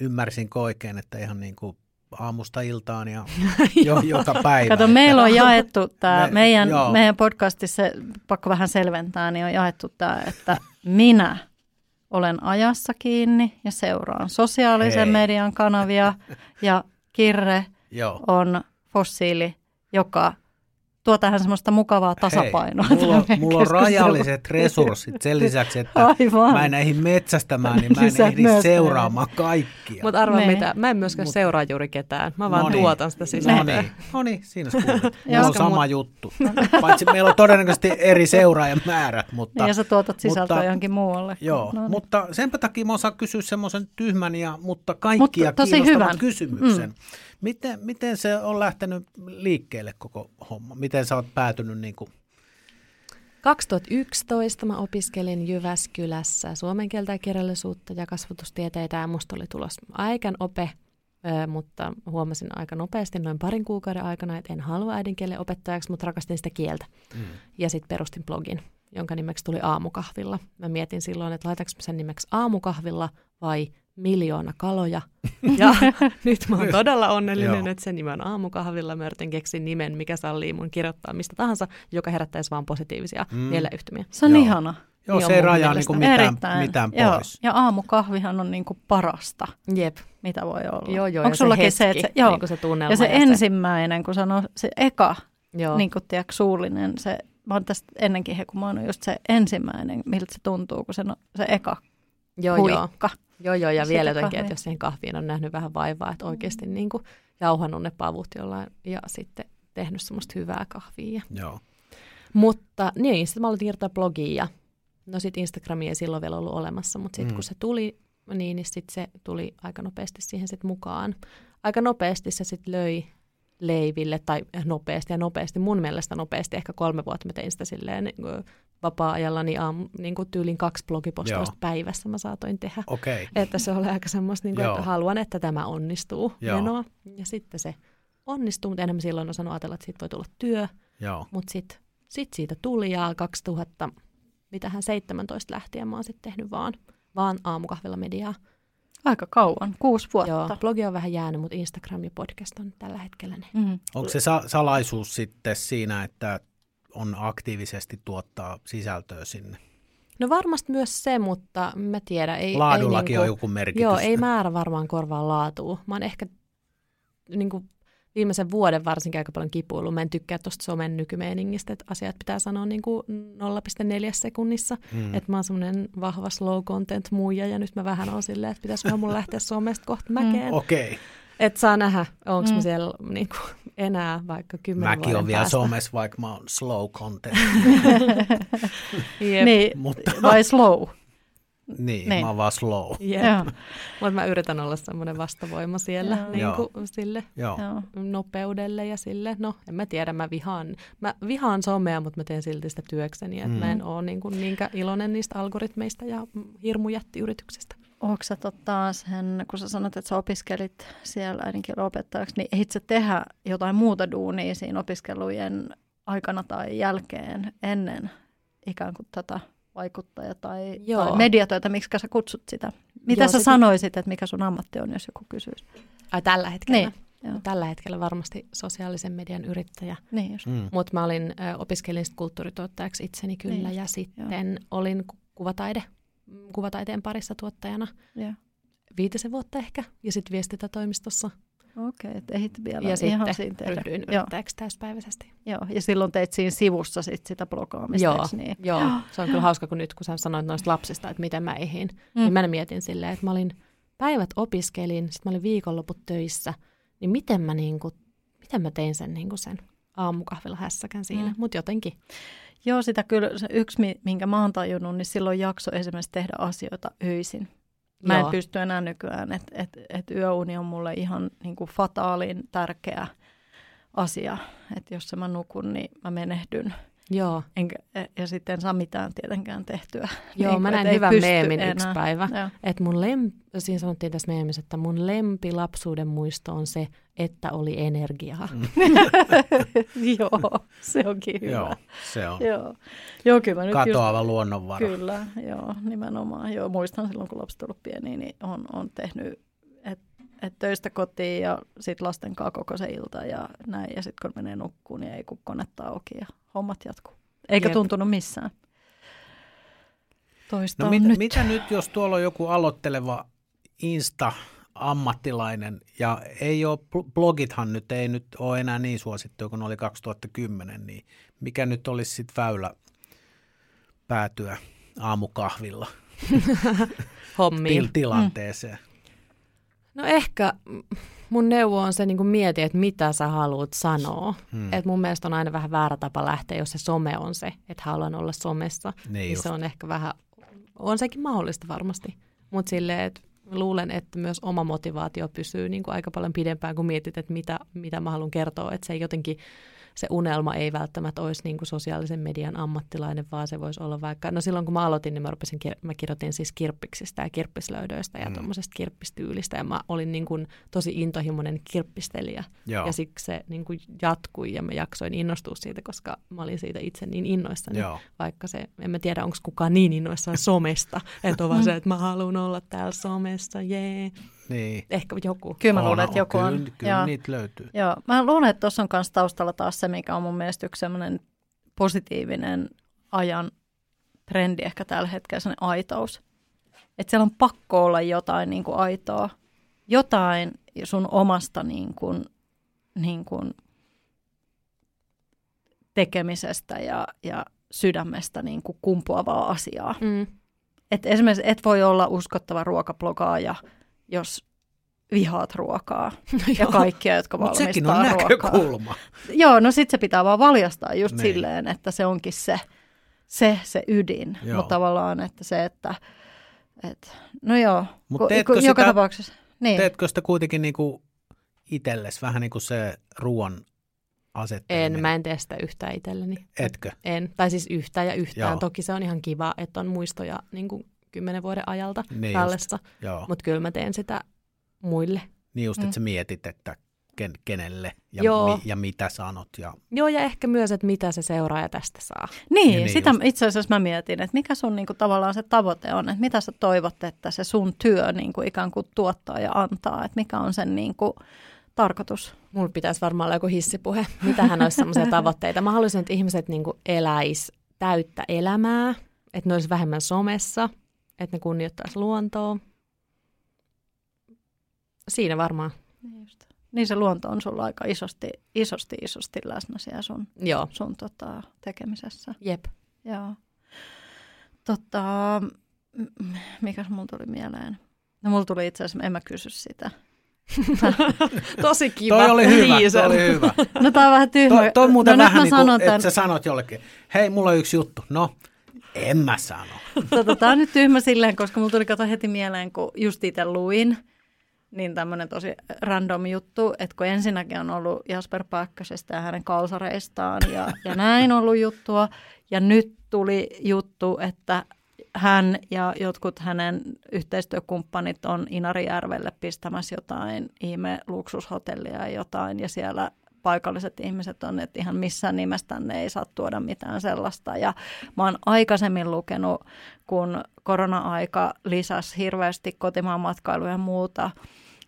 ymmärsin oikein, että ihan niin kuin aamusta iltaan ja jo, joka päivä. Kato, meillä on jaettu tämä, Me- meidän, joo. meidän podcastissa, pakko vähän selventää, niin on jaettu tämä, että minä olen ajassa kiinni ja seuraan sosiaalisen Hei. median kanavia ja Kirre Joo. on fossiili, joka tuo tähän semmoista mukavaa tasapainoa. Hei, mulla, mulla on rajalliset resurssit sen lisäksi, että Aivan. mä en ehdi metsästämään, niin mä en Lisät ehdi myös seuraamaan kaikkia. Mutta arvaa Niin. mitä, mä en myöskään Mut- seuraa juuri ketään. Mä vaan No niin. tuotan sitä No sisältöä. niin, no niin siinä sä. Mulla on sama mut- juttu. Paitsi meillä on todennäköisesti eri seuraajamäärät, mutta... Niin, ja sä tuotat sisältöä mutta- johonkin muualle. Joo, No niin. mutta senpä takia mä osaan kysyä semmoisen tyhmän ja mutta kaikkia Mutta tosi kiinnostavan hyvän. kysymyksen. Mm. Miten, miten se on lähtenyt liikkeelle koko homma? Miten sä oot päätynyt niin kuin, 2011 mä opiskelin Jyväskylässä suomen kieltä ja kirjallisuutta ja kasvatustieteitä ja musta oli tulos aikan ope, mutta huomasin aika nopeasti noin parin kuukauden aikana, että en halua äidinkielen opettajaksi, mutta rakastin sitä kieltä. mm. Ja sitten perustin blogin, jonka nimeksi tuli Aamukahvilla. Mä mietin silloin, että laitanko sen nimeksi Aamukahvilla vai Miljoona kaloja. Ja nyt mä oon todella onnellinen, Joo. että se nimi on Aamukahvilla. Mä yritin keksiä nimen, mikä sallii mun kirjoittaa mistä tahansa, joka herättäisi vaan positiivisia Mm. mieleyhtymiä. Se on Joo. ihana. Joo, Joo, se ei rajaa niin mitään, Erittäin. mitään Joo. pois. Ja aamukahvihan on niin kuin parasta, Jep. mitä voi olla. Joo, joo. Onko ja sullakin se, se, hetki, että se, joo, niin kuin se tunnelma. ja se ensimmäinen, kun sanoo se eka, joo. niin kuin tiedätkö, suullinen, se, mä oon tästä ennenkin hekumoinut just se ensimmäinen, miltä se tuntuu, kun se, no, se eka joo, joo. huikka. Joo, joo, ja Sitä vielä jotenkin, että jos siihen kahviin on nähnyt vähän vaivaa, että oikeasti niin kuin jauhannut ne pavut jollain ja sitten tehnyt semmoista hyvää kahvia. Joo. Mutta niin, sitten mä aloitin kirjoittaa blogia ja no sitten Instagramia ei silloin vielä ollut olemassa, mutta sitten Mm. mm. kun se tuli, niin, niin sitten se tuli aika nopeasti siihen sitten mukaan. Aika nopeasti se sitten löi, leiville tai nopeasti ja nopeasti. Mun mielestä nopeasti, ehkä kolme vuotta mä tein sitä silleen niin kuin vapaa-ajallani aamu, niin kuin tyylin kaksi blogipostausta Joo. päivässä mä saatoin tehdä. Okei. Että se oli aika semmoista, niin kuin, että haluan, että tämä onnistuu. Joo. Menoa. Ja sitten se onnistuu, mutta enemmän silloin osannut ajatella, että siitä voi tulla työ. Joo. Mutta sitten sit siitä tuli ja 2000, mitähän 17 lähtien mä oon sitten tehnyt vaan, vaan aamukahvilla mediaa. Aika kauan, kuusi vuotta. Joo, blogi on vähän jäänyt, mutta Instagram ja podcast on tällä hetkellä ne. Mm. Onko se sa- salaisuus sitten siinä, että on aktiivisesti tuottaa sisältöä sinne? No varmasti myös se, mutta mä tiedän. Ei, Laadullakin ei on niinku, joku merkitys. Joo, ei määrä varmaan korvaa laatua. Mä oon ehkä niin kuin viimeisen vuoden varsinkin aika paljon kipuillut. Mä en tykkää tuosta somen nykymeeningistä, että asiat pitää sanoa niin kuin 0,4 sekunnissa. Mm. Että mä oon semmoinen vahva slow content muija ja nyt mä vähän oon silleen, että pitäisi mun lähteä somesta kohta mäkeen. Mm. Okei. Okay. Että saa nähdä, onko mm. Mm. mä siellä niin kuin, enää vaikka kymmenen Mäkin vuoden on vielä päästä. somessa, vaikka mä oon slow content. Jep, Niin, Mutta vai slow? Niin, Niin. mä oon vaan slow. Joo, Mutta mä yritän olla semmoinen vastavoima siellä Joo. niin kuin, sille Joo. nopeudelle ja sille. No, en mä tiedä, mä vihaan, mä vihaan somea, mutta mä teen silti sitä työkseni. Että Mm. mm. mä en ole niin kuin niinkä iloinen niistä algoritmeista ja hirmujättiyrityksistä. Onko sä tota sen, kun sä sanot, että sä opiskelit siellä äidinkielen opettajaksi, niin ehdit sä tehdä jotain muuta duunia siinä opiskelujen aikana tai jälkeen ennen ikään kuin tätä vaikuttaja tai, Joo. tai mediatöitä, miksi sä kutsut sitä? Mitä Joo, sä se- sanoisit, että mikä sun ammatti on, jos joku kysyisi? Ai tällä hetkellä? Niin, joo. Tällä hetkellä varmasti sosiaalisen median yrittäjä. Niin just. Mm. Mutta mä olin, ö, opiskelin kulttuurituottajaksi itseni kyllä Niin, ja sitten olin ku- kuvataide, mm, kuvataiteen parissa tuottajana Joo. viitisen vuotta ehkä ja sitten viestintätoimistossa. Okei, okay, että ehdit vielä ja ihan sitten siinä tehdä. ryhdyin yrittäjäksi täyspäiväisesti. joo, ja silloin teit siinä sivussa sit sitä blogaamista, Joo, niin? joo, se on kyllä hauska, kun nyt kun sä sanoit noista lapsista, että miten mä eihin, mm. Mm. niin mä mietin silleen, että mä olin päivät opiskelin, sitten mä olin viikonloput töissä, niin miten mä, niinku, miten mä tein sen, niinku sen aamukahvilla hässäkän siinä, Mm. mutta jotenkin. Joo, sitä kyllä, yksi, mi- minkä mä oon tajunnut, niin silloin jakso esimerkiksi tehdä asioita öisin. Mä Joo. en pysty enää nykyään, että et, et yöuni on mulle ihan niin kuin fataalin tärkeä asia. Että jos mä nukun, niin mä menehdyn. Joo, Enkä, e- ja sitten en saa mitään tietenkään tehtyä. joo Niin mä näin et hyvän meemin enää. yksi päivä. Joo. Että mun lem, siinä sanottiin tässä meemissä, että mun lempi lapsuuden muisto on se, että oli energiaa. Mm. joo, se onkin hyvä. Joo, se on Joo, joo kyllä mä nyt just katoava luonnonvara. Kyllä, joo, nimenomaan. Joo, muistan silloin, kun lapset ollut pieniä, niin on, on tehnyt et, et töistä kotiin ja sitten lasten kanssa koko se ilta ja näin. Ja sitten kun menee nukkuun, niin ei kun konetta auki ja hommat jatkuu. Eikä Jep. tuntunut missään. Toista No mit, nyt. mitä nyt, jos tuolla on joku aloitteleva Insta-ammattilainen ja ei ole, bl- blogithan nyt ei nyt ole enää niin suosittuja kuin oli 2010, niin mikä nyt olisi sitten väylä päätyä aamukahvilla Hommiin. til- tilanteeseen? No ehkä mun neuvo on se niin kuin mieti, että mitä sä haluat sanoa. Hmm. Mm. Et mun mielestä on aina vähän väärä tapa lähteä, jos se some on se, että haluan olla somessa. Niin Niin just. se on ehkä vähän, on sekin mahdollista varmasti. Mutta silleen, että luulen, että myös oma motivaatio pysyy niin kuin aika paljon pidempään, kun mietit, että mitä, mitä mä haluan kertoa. Että se jotenkin, se unelma ei välttämättä olisi niin kuin sosiaalisen median ammattilainen, vaan se voisi olla vaikka, no silloin kun mä aloitin, niin mä, rupesin, mä kirjoitin siis kirppiksistä ja kirppislöydöistä ja Mm. mm. tuommoisesta kirppistyylistä ja mä olin niin kuin tosi intohimoinen kirppistelijä. Joo. Ja siksi se niin kuin jatkui ja mä jaksoin innostua siitä, koska mä olin siitä itse niin innoissani. Joo. Vaikka se, en mä tiedä, onko kukaan niin innoissaan somesta, että on vaan se, että mä haluan olla täällä somessa, jee. Niin. Ehkä joku. Kyllä mä On, luulen, että joku kyllä, on. Kyllä Joo. niitä löytyy. Joo, mä luulen, että tuossa on myös taustalla taas se, mikä on mun mielestä yksi semmoinen positiivinen ajan trendi ehkä tällä hetkellä, sellainen aitous. Että siellä on pakko olla jotain niin kuin aitoa, jotain sun omasta niin kuin, niin kuin tekemisestä ja, ja sydämestä niin kuin kumpuavaa asiaa. Mm. Et esimerkiksi et voi olla uskottava ruokablogaaja, jos vihaat ruokaa ja kaikkia, jotka valmistaa sekin on ruokaa. näkökulma. Joo, no sit se pitää vaan valjastaa just Niin. silleen, että se onkin se, se, se ydin. Joo. Mutta tavallaan, että se, että, et, no joo, Mut ku- teetkö ku- joka sitä- tapauksessa. Niin. Teetkö sitä kuitenkin niinku itsellesi vähän niin kuin se ruoan asetteleminen? En, mä en tee sitä yhtään itselleni. Etkö? En, tai siis yhtään ja yhtään. Joo. Toki se on ihan kiva, että on muistoja niin kuin kymmenen vuoden ajalta Niin tallessa, mutta kyllä mä teen sitä muille. Niin just, Mm. että sä mietit, että ken, kenelle ja, Joo. mi, ja mitä sanot. Ja, Joo, ja ehkä myös, että mitä se seuraaja tästä saa. Niin, Niin, niin sitä just. itse asiassa mä mietin, että mikä sun niinku tavallaan se tavoite on, että mitä sä toivot, että se sun työ niinku ikään kuin tuottaa ja antaa, että mikä on sen niinku tarkoitus. Mulla pitäisi varmaan olla joku hissipuhe. Mitähän olisi sellaisia tavoitteita. Mä haluaisin, että ihmiset niin eläis täyttä elämää, että ne olisi vähemmän somessa, että ne kunnioittaisi luontoa. Siinä varmaan. Niin, just. niin se luonto on sulla aika isosti, isosti, isosti läsnä siellä sun, Joo, sun tota, tekemisessä. jep. Joo. Tota, m- mikä mulla tuli mieleen? No mulla tuli itse asiassa, en mä kysy sitä. Tosi kiva. toi oli hyvä, toi oli hyvä. No tää on vähän tyhmä. Toi, toi muuten no, vähän niin sanon kuin, että sä sanot jollekin, hei, mulla on yksi juttu. No, en mä sano. Tota, tämä on nyt tyhmä silleen, koska mulla tuli kato heti mieleen, kun just itse luin, niin tämmöinen tosi random juttu, että kun ensinnäkin on ollut Jasper Pakkaisesta ja hänen kalsareistaan ja, ja näin ollut juttua, ja nyt tuli juttu, että hän ja jotkut hänen yhteistyökumppanit on Inarijärvelle pistämässä jotain ihme luksushotellia ja jotain, ja siellä paikalliset ihmiset on, että ihan missään nimessä tänne ei saa tuoda mitään sellaista. Ja mä oon aikaisemmin lukenut, kun korona-aika lisäsi hirveästi kotimaan matkailuja ja muuta,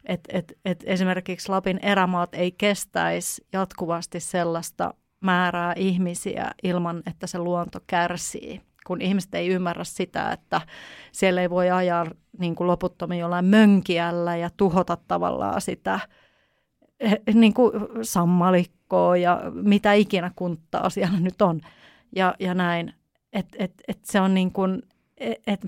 että et, et esimerkiksi Lapin erämaat ei kestäisi jatkuvasti sellaista määrää ihmisiä ilman, että se luonto kärsii. Kun ihmiset ei ymmärrä sitä, että siellä ei voi ajaa niin kuin loputtomiin jollain mönkiällä ja tuhota tavallaan sitä niin kuin sammalikkoa ja mitä ikinä kunttaa siellä nyt on ja, ja näin. Et, et, et se on niin kuin, et, et,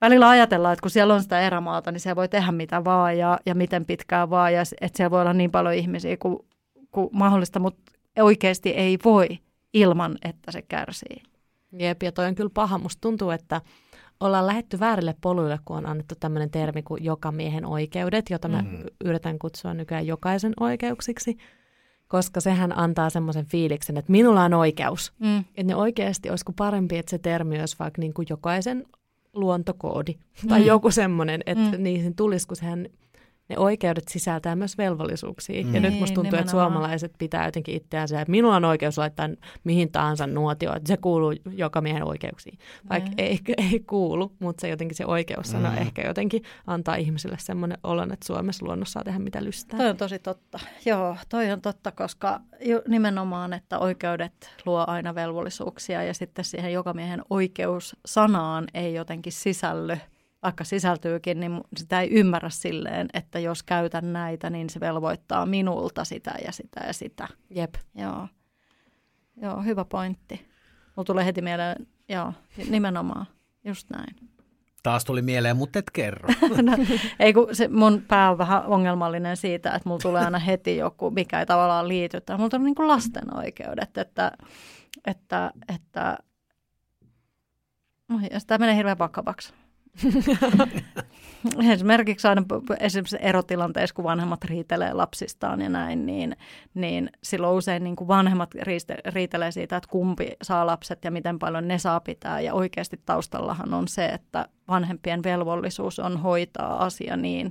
välillä ajatellaan, että kun siellä on sitä erämaata, niin siellä voi tehdä mitä vaan ja, ja miten pitkään vaan ja että siellä voi olla niin paljon ihmisiä kuin, kuin mahdollista, mutta oikeasti ei voi ilman, että se kärsii. Jep, ja toi on kyllä paha. Musta tuntuu, että ollaan lähetty väärille poluille, kun on annettu tämmöinen termi kuin joka miehen oikeudet, jota mä Mm. yritän kutsua nykyään jokaisen oikeuksiksi, koska sehän antaa semmoisen fiiliksen, että minulla on oikeus. Mm. Että ne oikeasti olisiko parempi, että se termi olisi vaikka niin kuin jokaisen luontokoodi tai Mm. joku semmoinen, että Mm. mm. niihin tulisi, kun sehän ne oikeudet sisältää myös velvollisuuksia. Mm. Ja nyt Niin, musta tuntuu, että suomalaiset pitää jotenkin itseään että minulla on oikeus laittaa mihin tahansa nuotio, että se kuuluu joka miehen oikeuksiin. Vaikka Niin. ei, ei kuulu, mutta se jotenkin se oikeussana Mm. mm. ehkä jotenkin antaa ihmisille semmoinen olon, että Suomessa luonnossa saa tehdä mitä lystää. Toi on tosi totta. Joo, toi on totta, koska ju- nimenomaan, että oikeudet luo aina velvollisuuksia ja sitten siihen jokamiehen oikeus-sanaan ei jotenkin sisälly, vaikka sisältyykin, niin sitä ei ymmärrä silleen, että jos käytän näitä, niin se velvoittaa minulta sitä ja sitä ja sitä. Jep. Joo, joo hyvä pointti. Mulla tulee heti mieleen, joo, nimenomaan, just näin. Taas tuli mieleen, mutta et kerro. No, ei kun se mun pää on vähän ongelmallinen siitä, että mulla tulee aina heti joku, mikä ei tavallaan liity. Tai mulla on niin kuin lasten oikeudet, että, että, että jos tämä menee hirveän vakavaksi. Esimerkiksi aina esimerkiksi erotilanteissa, kun vanhemmat riitelee lapsistaan ja näin, niin, niin silloin usein niin kuin vanhemmat riitelee siitä, että kumpi saa lapset ja miten paljon ne saa pitää. Ja oikeasti taustallahan on se, että vanhempien velvollisuus on hoitaa asia niin,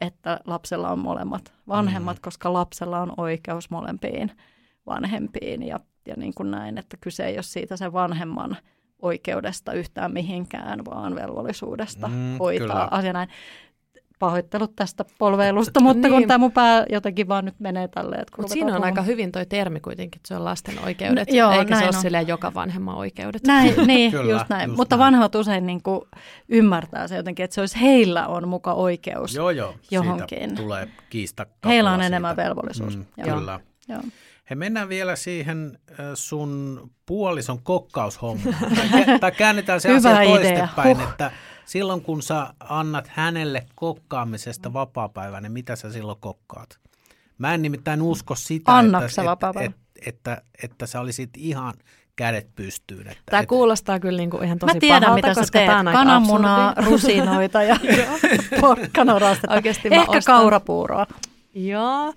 että lapsella on molemmat vanhemmat, mm. koska lapsella on oikeus molempiin vanhempiin ja, ja niin kuin näin, että kyse ei ole siitä sen vanhemman oikeudesta yhtään mihinkään, vaan velvollisuudesta Mm, hoitaa kyllä. asia näin. Pahoittelut tästä polveilusta, mutta kun Niin. tämä mun pää jotenkin vaan nyt menee tälleen. että kun Mutta siinä on aika puhumaan. hyvin toi termi kuitenkin, että se on lasten oikeudet, Joo, eikä se ole on. silleen joka vanhemman oikeudet. Näin, niin, Kyllä, just näin. just Mutta näin. vanhemmat usein niin kuin ymmärtää se jotenkin, että se olisi heillä on muka oikeus. joo, joo. Johonkin. Siitä tulee kiista. Heillä on kapula enemmän siitä. velvollisuus. Mm, Joo. kyllä. Joo. He mennään vielä siihen äh, sun puolison kokkaushommaan. tai, kä- tai käännetään se Hyvä asia idea. toistepäin, Huh. että silloin kun sä annat hänelle kokkaamisesta vapaa niin mitä sä silloin kokkaat? Mä en nimittäin usko sitä, että, sä että, vapaapäivän? että, että, että sä olisit ihan kädet pystyyn. Että, Tämä että, kuulostaa kyllä niinku ihan tosi Mä tiedän, pahalta, mitä sä koska teet. on Kananmunaa, rusinoita ja porkkanarastetta. Oikeesti mä Ehkä ostan- kaurapuuroa. Joo.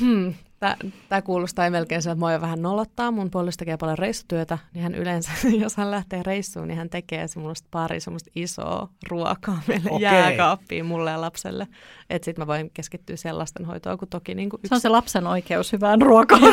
Hmm. Tämä kuulostaa melkein sieltä, että mua vähän nolottaa. Mun puoliso tekee paljon reissutyötä, niin hän yleensä, jos hän lähtee reissuun, niin hän tekee semmoista pari semmoista isoa ruokaa meille okay. jääkaappiin mulle ja lapselle. Että sitten mä voin keskittyä siihen lastenhoitoon, kun toki niin kuin yksi... Se on se lapsen oikeus hyvään ruokaan.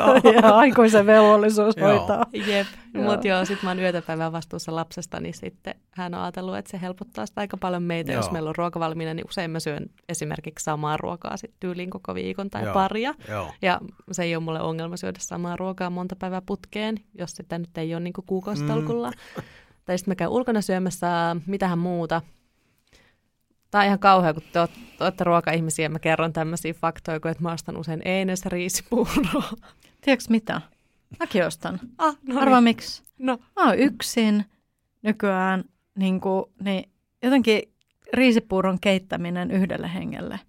ja aikuisen velvollisuus hoitaa. Jep, mutta joo, sitten mä oon yötäpäivän vastuussa lapsesta, niin sitten hän on ajatellut, että se helpottaa sitä aika paljon meitä. Joo. Jos meillä on ruoka valmiina, niin usein mä syön esimerkiksi samaa ruokaa sitten tyyliin koko viikon tai joo. paria. Joo. Ja se ei ole mulle ongelma syödä samaa ruokaa monta päivää putkeen, jos sitä nyt ei ole niin kuukausitolkulla. Mm. tai sitten mä käyn ulkona syömässä mitähän muuta. Tämä on ihan kauhea, kun te olette ruoka-ihmisiä ja mä kerron tämmöisiä faktoja, kun että mä ostan usein eines riisipuuroa. Tiedätkö mitä? Mäkin ostan. Ah, no Arvaa niin. miksi? No. Mä oon yksin nykyään, niin, kuin, niin jotenkin riisipuuron keittäminen yhdelle hengelle.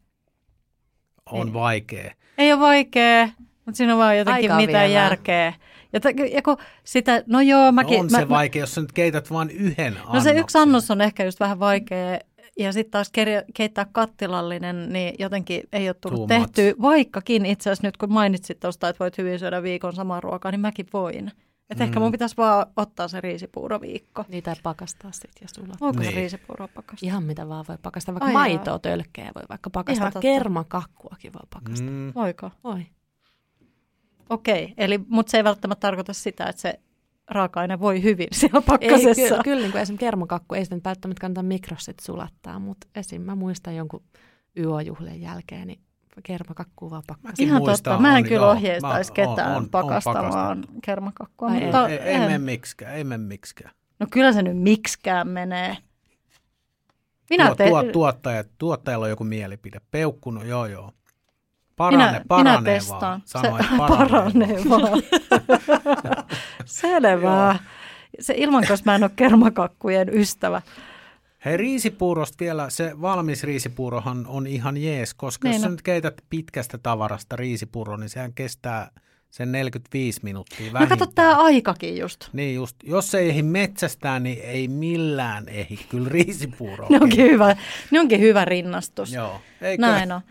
On niin. vaikea. Ei ole vaikea, mutta siinä on vaan jotenkin Aikaa mitään vielä. järkeä. Ja, t- ja kun sitä, no joo, mäkin... No on mä, se vaikea, mä, jos sä nyt keität vain yhden annoksen. No se yksi annos on ehkä just vähän vaikea, ja sitten taas keittää kattilallinen, niin jotenkin ei ole tullut tehty, vaikkakin itse asiassa nyt kun mainitsit tuosta, että voit hyvin syödä viikon samaa ruokaa, niin mäkin voin. Et mm. ehkä mun pitäisi vaan ottaa se riisipuuro viikko. Niitä pakastaa sitten ja sulla. Voiko niin. se riisipuuro pakastaa? Ihan mitä vaan voi pakastaa. Vaikka Ai maitoa, tölkkejä voi vaikka pakastaa. Kermakakkuakin voi pakastaa. Mm. Voiko? Voi. Okei, okay. eli, mutta se ei välttämättä tarkoita sitä, että se raaka-aine voi hyvin siellä pakkasessa. Ei, ky- kyllä niin kuin esimerkiksi kermakakku ei sitä nyt välttämättä kannata mikrosit sulattaa, mutta esim. mä muistan jonkun yöjuhlien jälkeen, niin kermakakkua vaan pakkaseen. Ihan totta, mä en kyllä ohjeistaisi ketään on, on, pakastamaan on kermakakkua. Ai mutta ei, ei, ei mene miksikään, ei mene miksikään. No kyllä se nyt miksikään menee. Minä tuo, te... tuo, tuottaja, tuottajalla on joku mielipide. Peukku, no joo joo. Parane, minä, paranee minä testaan. vaan. Sanoin, se, paranee, paranee vaan. Selvä. Se ilman, koska mä en ole kermakakkujen ystävä. Hei riisipuurosta vielä, se valmis riisipuurohan on ihan jees, koska niin jos sä nyt keität pitkästä tavarasta riisipuuro, niin sehän kestää sen 45 minuuttia vähintään. No kato tämä aikakin just. Niin just. Jos ei ehdi metsästään, niin ei millään ehdi kyllä riisipuuroa. ne onkin hyvä, ne onkin hyvä rinnastus. Joo. Eikö? Näin on.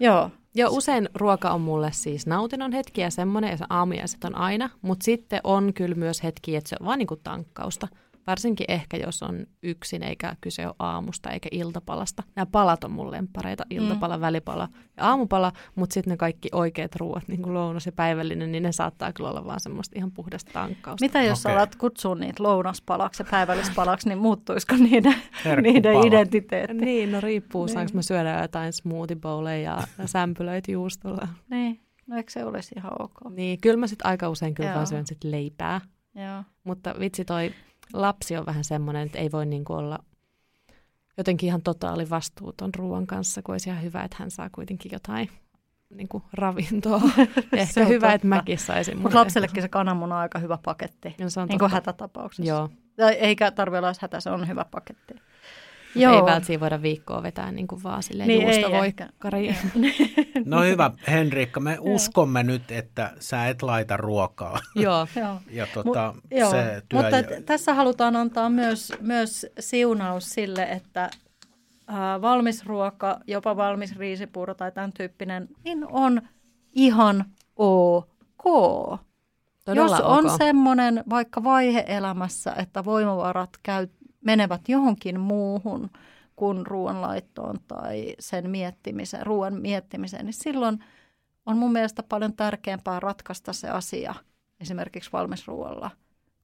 Joo. Joo, usein ruoka on mulle siis nautinnon hetki ja semmoinen, ja aamiaiset on aina, mutta sitten on kyllä myös hetki, että se on vaan niin kuin tankkausta. Varsinkin ehkä, jos on yksin eikä kyse ole aamusta eikä iltapalasta. Nämä palat on mun lempareita, mm. iltapala, mm. välipala ja aamupala, mutta sitten ne kaikki oikeat ruoat, niin kuin lounas ja päivällinen, niin ne saattaa kyllä olla vaan semmoista ihan puhdasta tankkausta. Mitä jos okay. alat kutsua niitä lounaspalaksi ja päivällispalaksi, niin muuttuisiko niiden, niiden identiteetti? Niin, no riippuu, niin. saanko mä syödä jotain smoothie bowleja ja sämpylöitä juustolla. Niin, no eikö se olisi ihan ok? Niin, kyllä mä sitten aika usein kyllä Joo. vaan syön sit leipää. Joo. Mutta vitsi toi lapsi on vähän semmoinen, että ei voi niin kuin olla jotenkin ihan totaali vastuuton ruoan kanssa, kun olisi ihan hyvä, että hän saa kuitenkin jotain niin kuin ravintoa. Ehkä hyvä, totta. että mäkin saisin. Mutta lapsellekin se kananmuna on aika hyvä paketti, no, se on niin kuin hätätapauksessa. Joo. Eikä tarvitse olla hätä, se on hyvä paketti. Joo. Ei välttämättä voida viikkoa vetää niin kuin vaan silleen niin juustovoikkari. No hyvä, Henrikka, me joo. uskomme nyt, että sä et laita ruokaa. Joo. ja tota, Mut, joo. se työ Mutta jo... tässä halutaan antaa myös, myös siunaus sille, että äh, valmis ruoka, jopa valmis riisipuuro tai tämän tyyppinen, niin on ihan ok. Todella Jos on okay. semmoinen vaikka vaihe elämässä, että voimavarat käy menevät johonkin muuhun kuin ruoanlaittoon tai sen miettimiseen, ruoan miettimiseen, niin silloin on mun mielestä paljon tärkeämpää ratkaista se asia esimerkiksi valmisruoalla,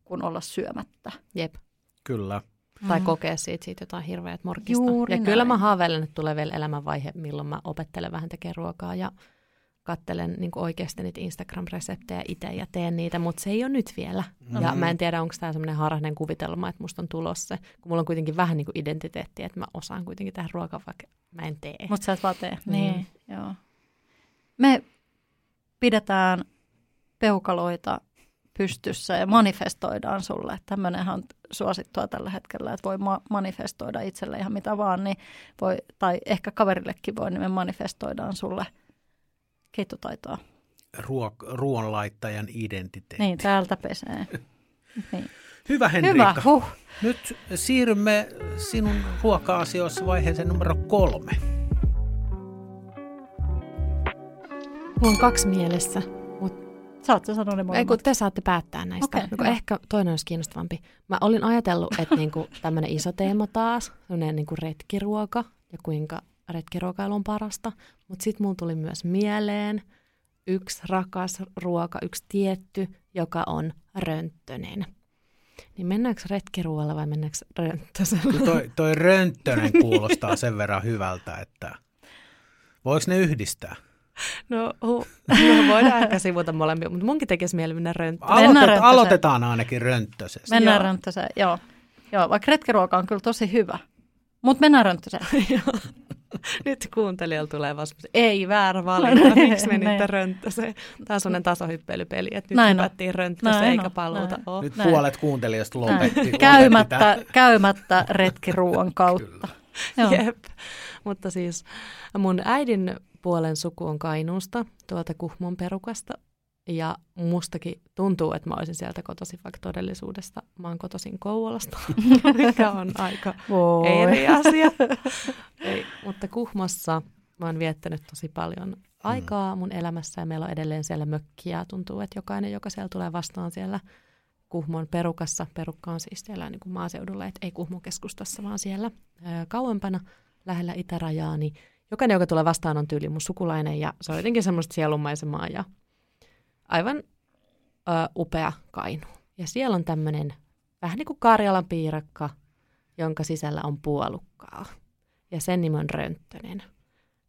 kuin olla syömättä. Jep. Kyllä. Tai mm. kokea siitä, siitä jotain hirveät morkista. Juuri ja näin. kyllä mä haaveilen, että tulee vielä elämänvaihe, milloin mä opettelen vähän tekemään ruokaa ja kattelen niin oikeasti niitä Instagram-reseptejä itse ja teen niitä, mutta se ei ole nyt vielä. Mm-hmm. Ja mä en tiedä, onko tämä semmoinen harhainen kuvitelma, että musta on tulossa, kun mulla on kuitenkin vähän niin kuin identiteetti, että mä osaan kuitenkin tehdä ruokaa, vaikka mä en tee. Mutta sä et vaan tee. Mm. Niin, joo. Me pidetään peukaloita pystyssä ja manifestoidaan sulle. Tämmöinenhän on suosittua tällä hetkellä, että voi ma- manifestoida itselle ihan mitä vaan, niin voi, tai ehkä kaverillekin voi, niin me manifestoidaan sulle – keittotaitoa. Ruok- ruoanlaittajan identiteetti. Niin, täältä pesee. niin. Hyvä Henriikka. Hyvä, huh. Nyt siirrymme sinun ruoka-asioissa vaiheeseen numero kolme. Mulla on kaksi mielessä. Saat sä sanoa ne Ei molemmat? kun te saatte päättää näistä. Okay, hyvä. ehkä toinen olisi kiinnostavampi. Mä olin ajatellut, että niinku tämmöinen iso teema taas, niinku retkiruoka ja kuinka retkiruokailu on parasta. Mutta sitten mulla tuli myös mieleen yksi rakas ruoka, yksi tietty, joka on rönttönen. Niin mennäänkö retkiruoalla vai mennäänkö rönttösellä? Kyllä toi, toi rönttönen kuulostaa sen verran hyvältä, että voiko ne yhdistää? No, hu, no voidaan ehkä sivuta molempia, mutta munkin tekisi mieli mennä rönttöön. Mennään Aloitet, rönttöseen. aloitetaan ainakin rönttösestä. Mennään Joo. rönttöseen, joo. Joo, vaikka retkiruoka on kyllä tosi hyvä. Mutta mennään rönttöseen. Nyt kuuntelijalla tulee semmoisia, ei väärä valinta, Niin, miksi menitte niin. rönttöseen. Tämä on semmoinen tasohyppelypeli, että nyt hypättiin rönttöseen Näin eikä paluuta näin. ole. Nyt Näin. puolet kuuntelijasta lopetti. lopetti käymättä, tämän. käymättä retkiruuan kautta. Joo. Jep. Mutta siis mun äidin puolen suku on Kainuusta, tuolta Kuhmon perukasta. Ja mustakin tuntuu, että mä olisin sieltä kotoisin, vaikka todellisuudesta mä oon kotoisin Kouvolasta, mikä on aika Voi. eri asia. Ei, mutta Kuhmossa mä oon viettänyt tosi paljon aikaa mun elämässä ja meillä on edelleen siellä mökkiä. Tuntuu, että jokainen, joka siellä tulee vastaan siellä Kuhmon perukassa, perukka on siis siellä niin kuin maaseudulla, että ei Kuhmon keskustassa, vaan siellä ö, kauempana lähellä itärajaa, niin jokainen, joka tulee vastaan, on tyyli mun sukulainen ja se on jotenkin semmoista sielunmaisemaa ja aivan ö, upea kainu. Ja siellä on tämmöinen vähän niin kuin Karjalan piirakka, jonka sisällä on puolukkaa. Ja sen nimi on rönttönen.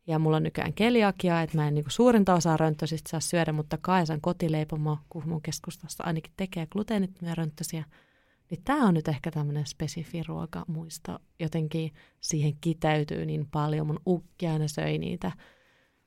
Ja mulla on nykyään keliakia, että mä en niin suurinta osaa rönttösistä saa syödä, mutta Kaisan kotileipomo Kuhmon keskustassa ainakin tekee gluteenittomia rönttösiä. Niin tämä on nyt ehkä tämmöinen spesifi ruoka muisto. Jotenkin siihen kiteytyy niin paljon. Mun ukki aina söi niitä.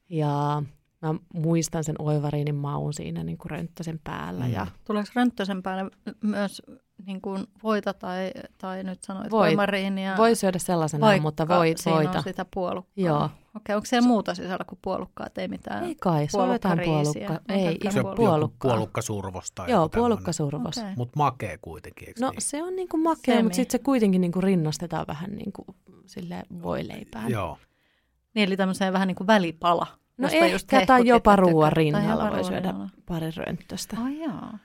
Ja mä muistan sen oivariinin maun siinä niin kuin rönttösen päällä. Mm. Ja Tuleeko rönttösen päälle myös niin kuin voita tai, tai nyt sanoit Voit. voimariinia? voi syödä sellaisena, vaikka mutta voi, siinä voita. on sitä puolukkaa. Joo. Okei, onko siellä muuta sisällä kuin puolukkaa? Et ei mitään. Ei kai, se on jotain puolukka. On Ei, Se ihan on joku puolukkaa. puolukkasurvos tai Joo, puolukkasurvos. Okei. Mutta makee kuitenkin, eikö No niin? se on niinku makea, Semi. mutta sitten se kuitenkin niinku rinnastetaan vähän niinku sille voileipään. Joo. Niin, eli tämmöiseen vähän niin kuin välipala. No ehkä, just tai jopa ruoan rinnalla jopa voi ruoan syödä rinnalla. pari rönttöstä. Ai jaa.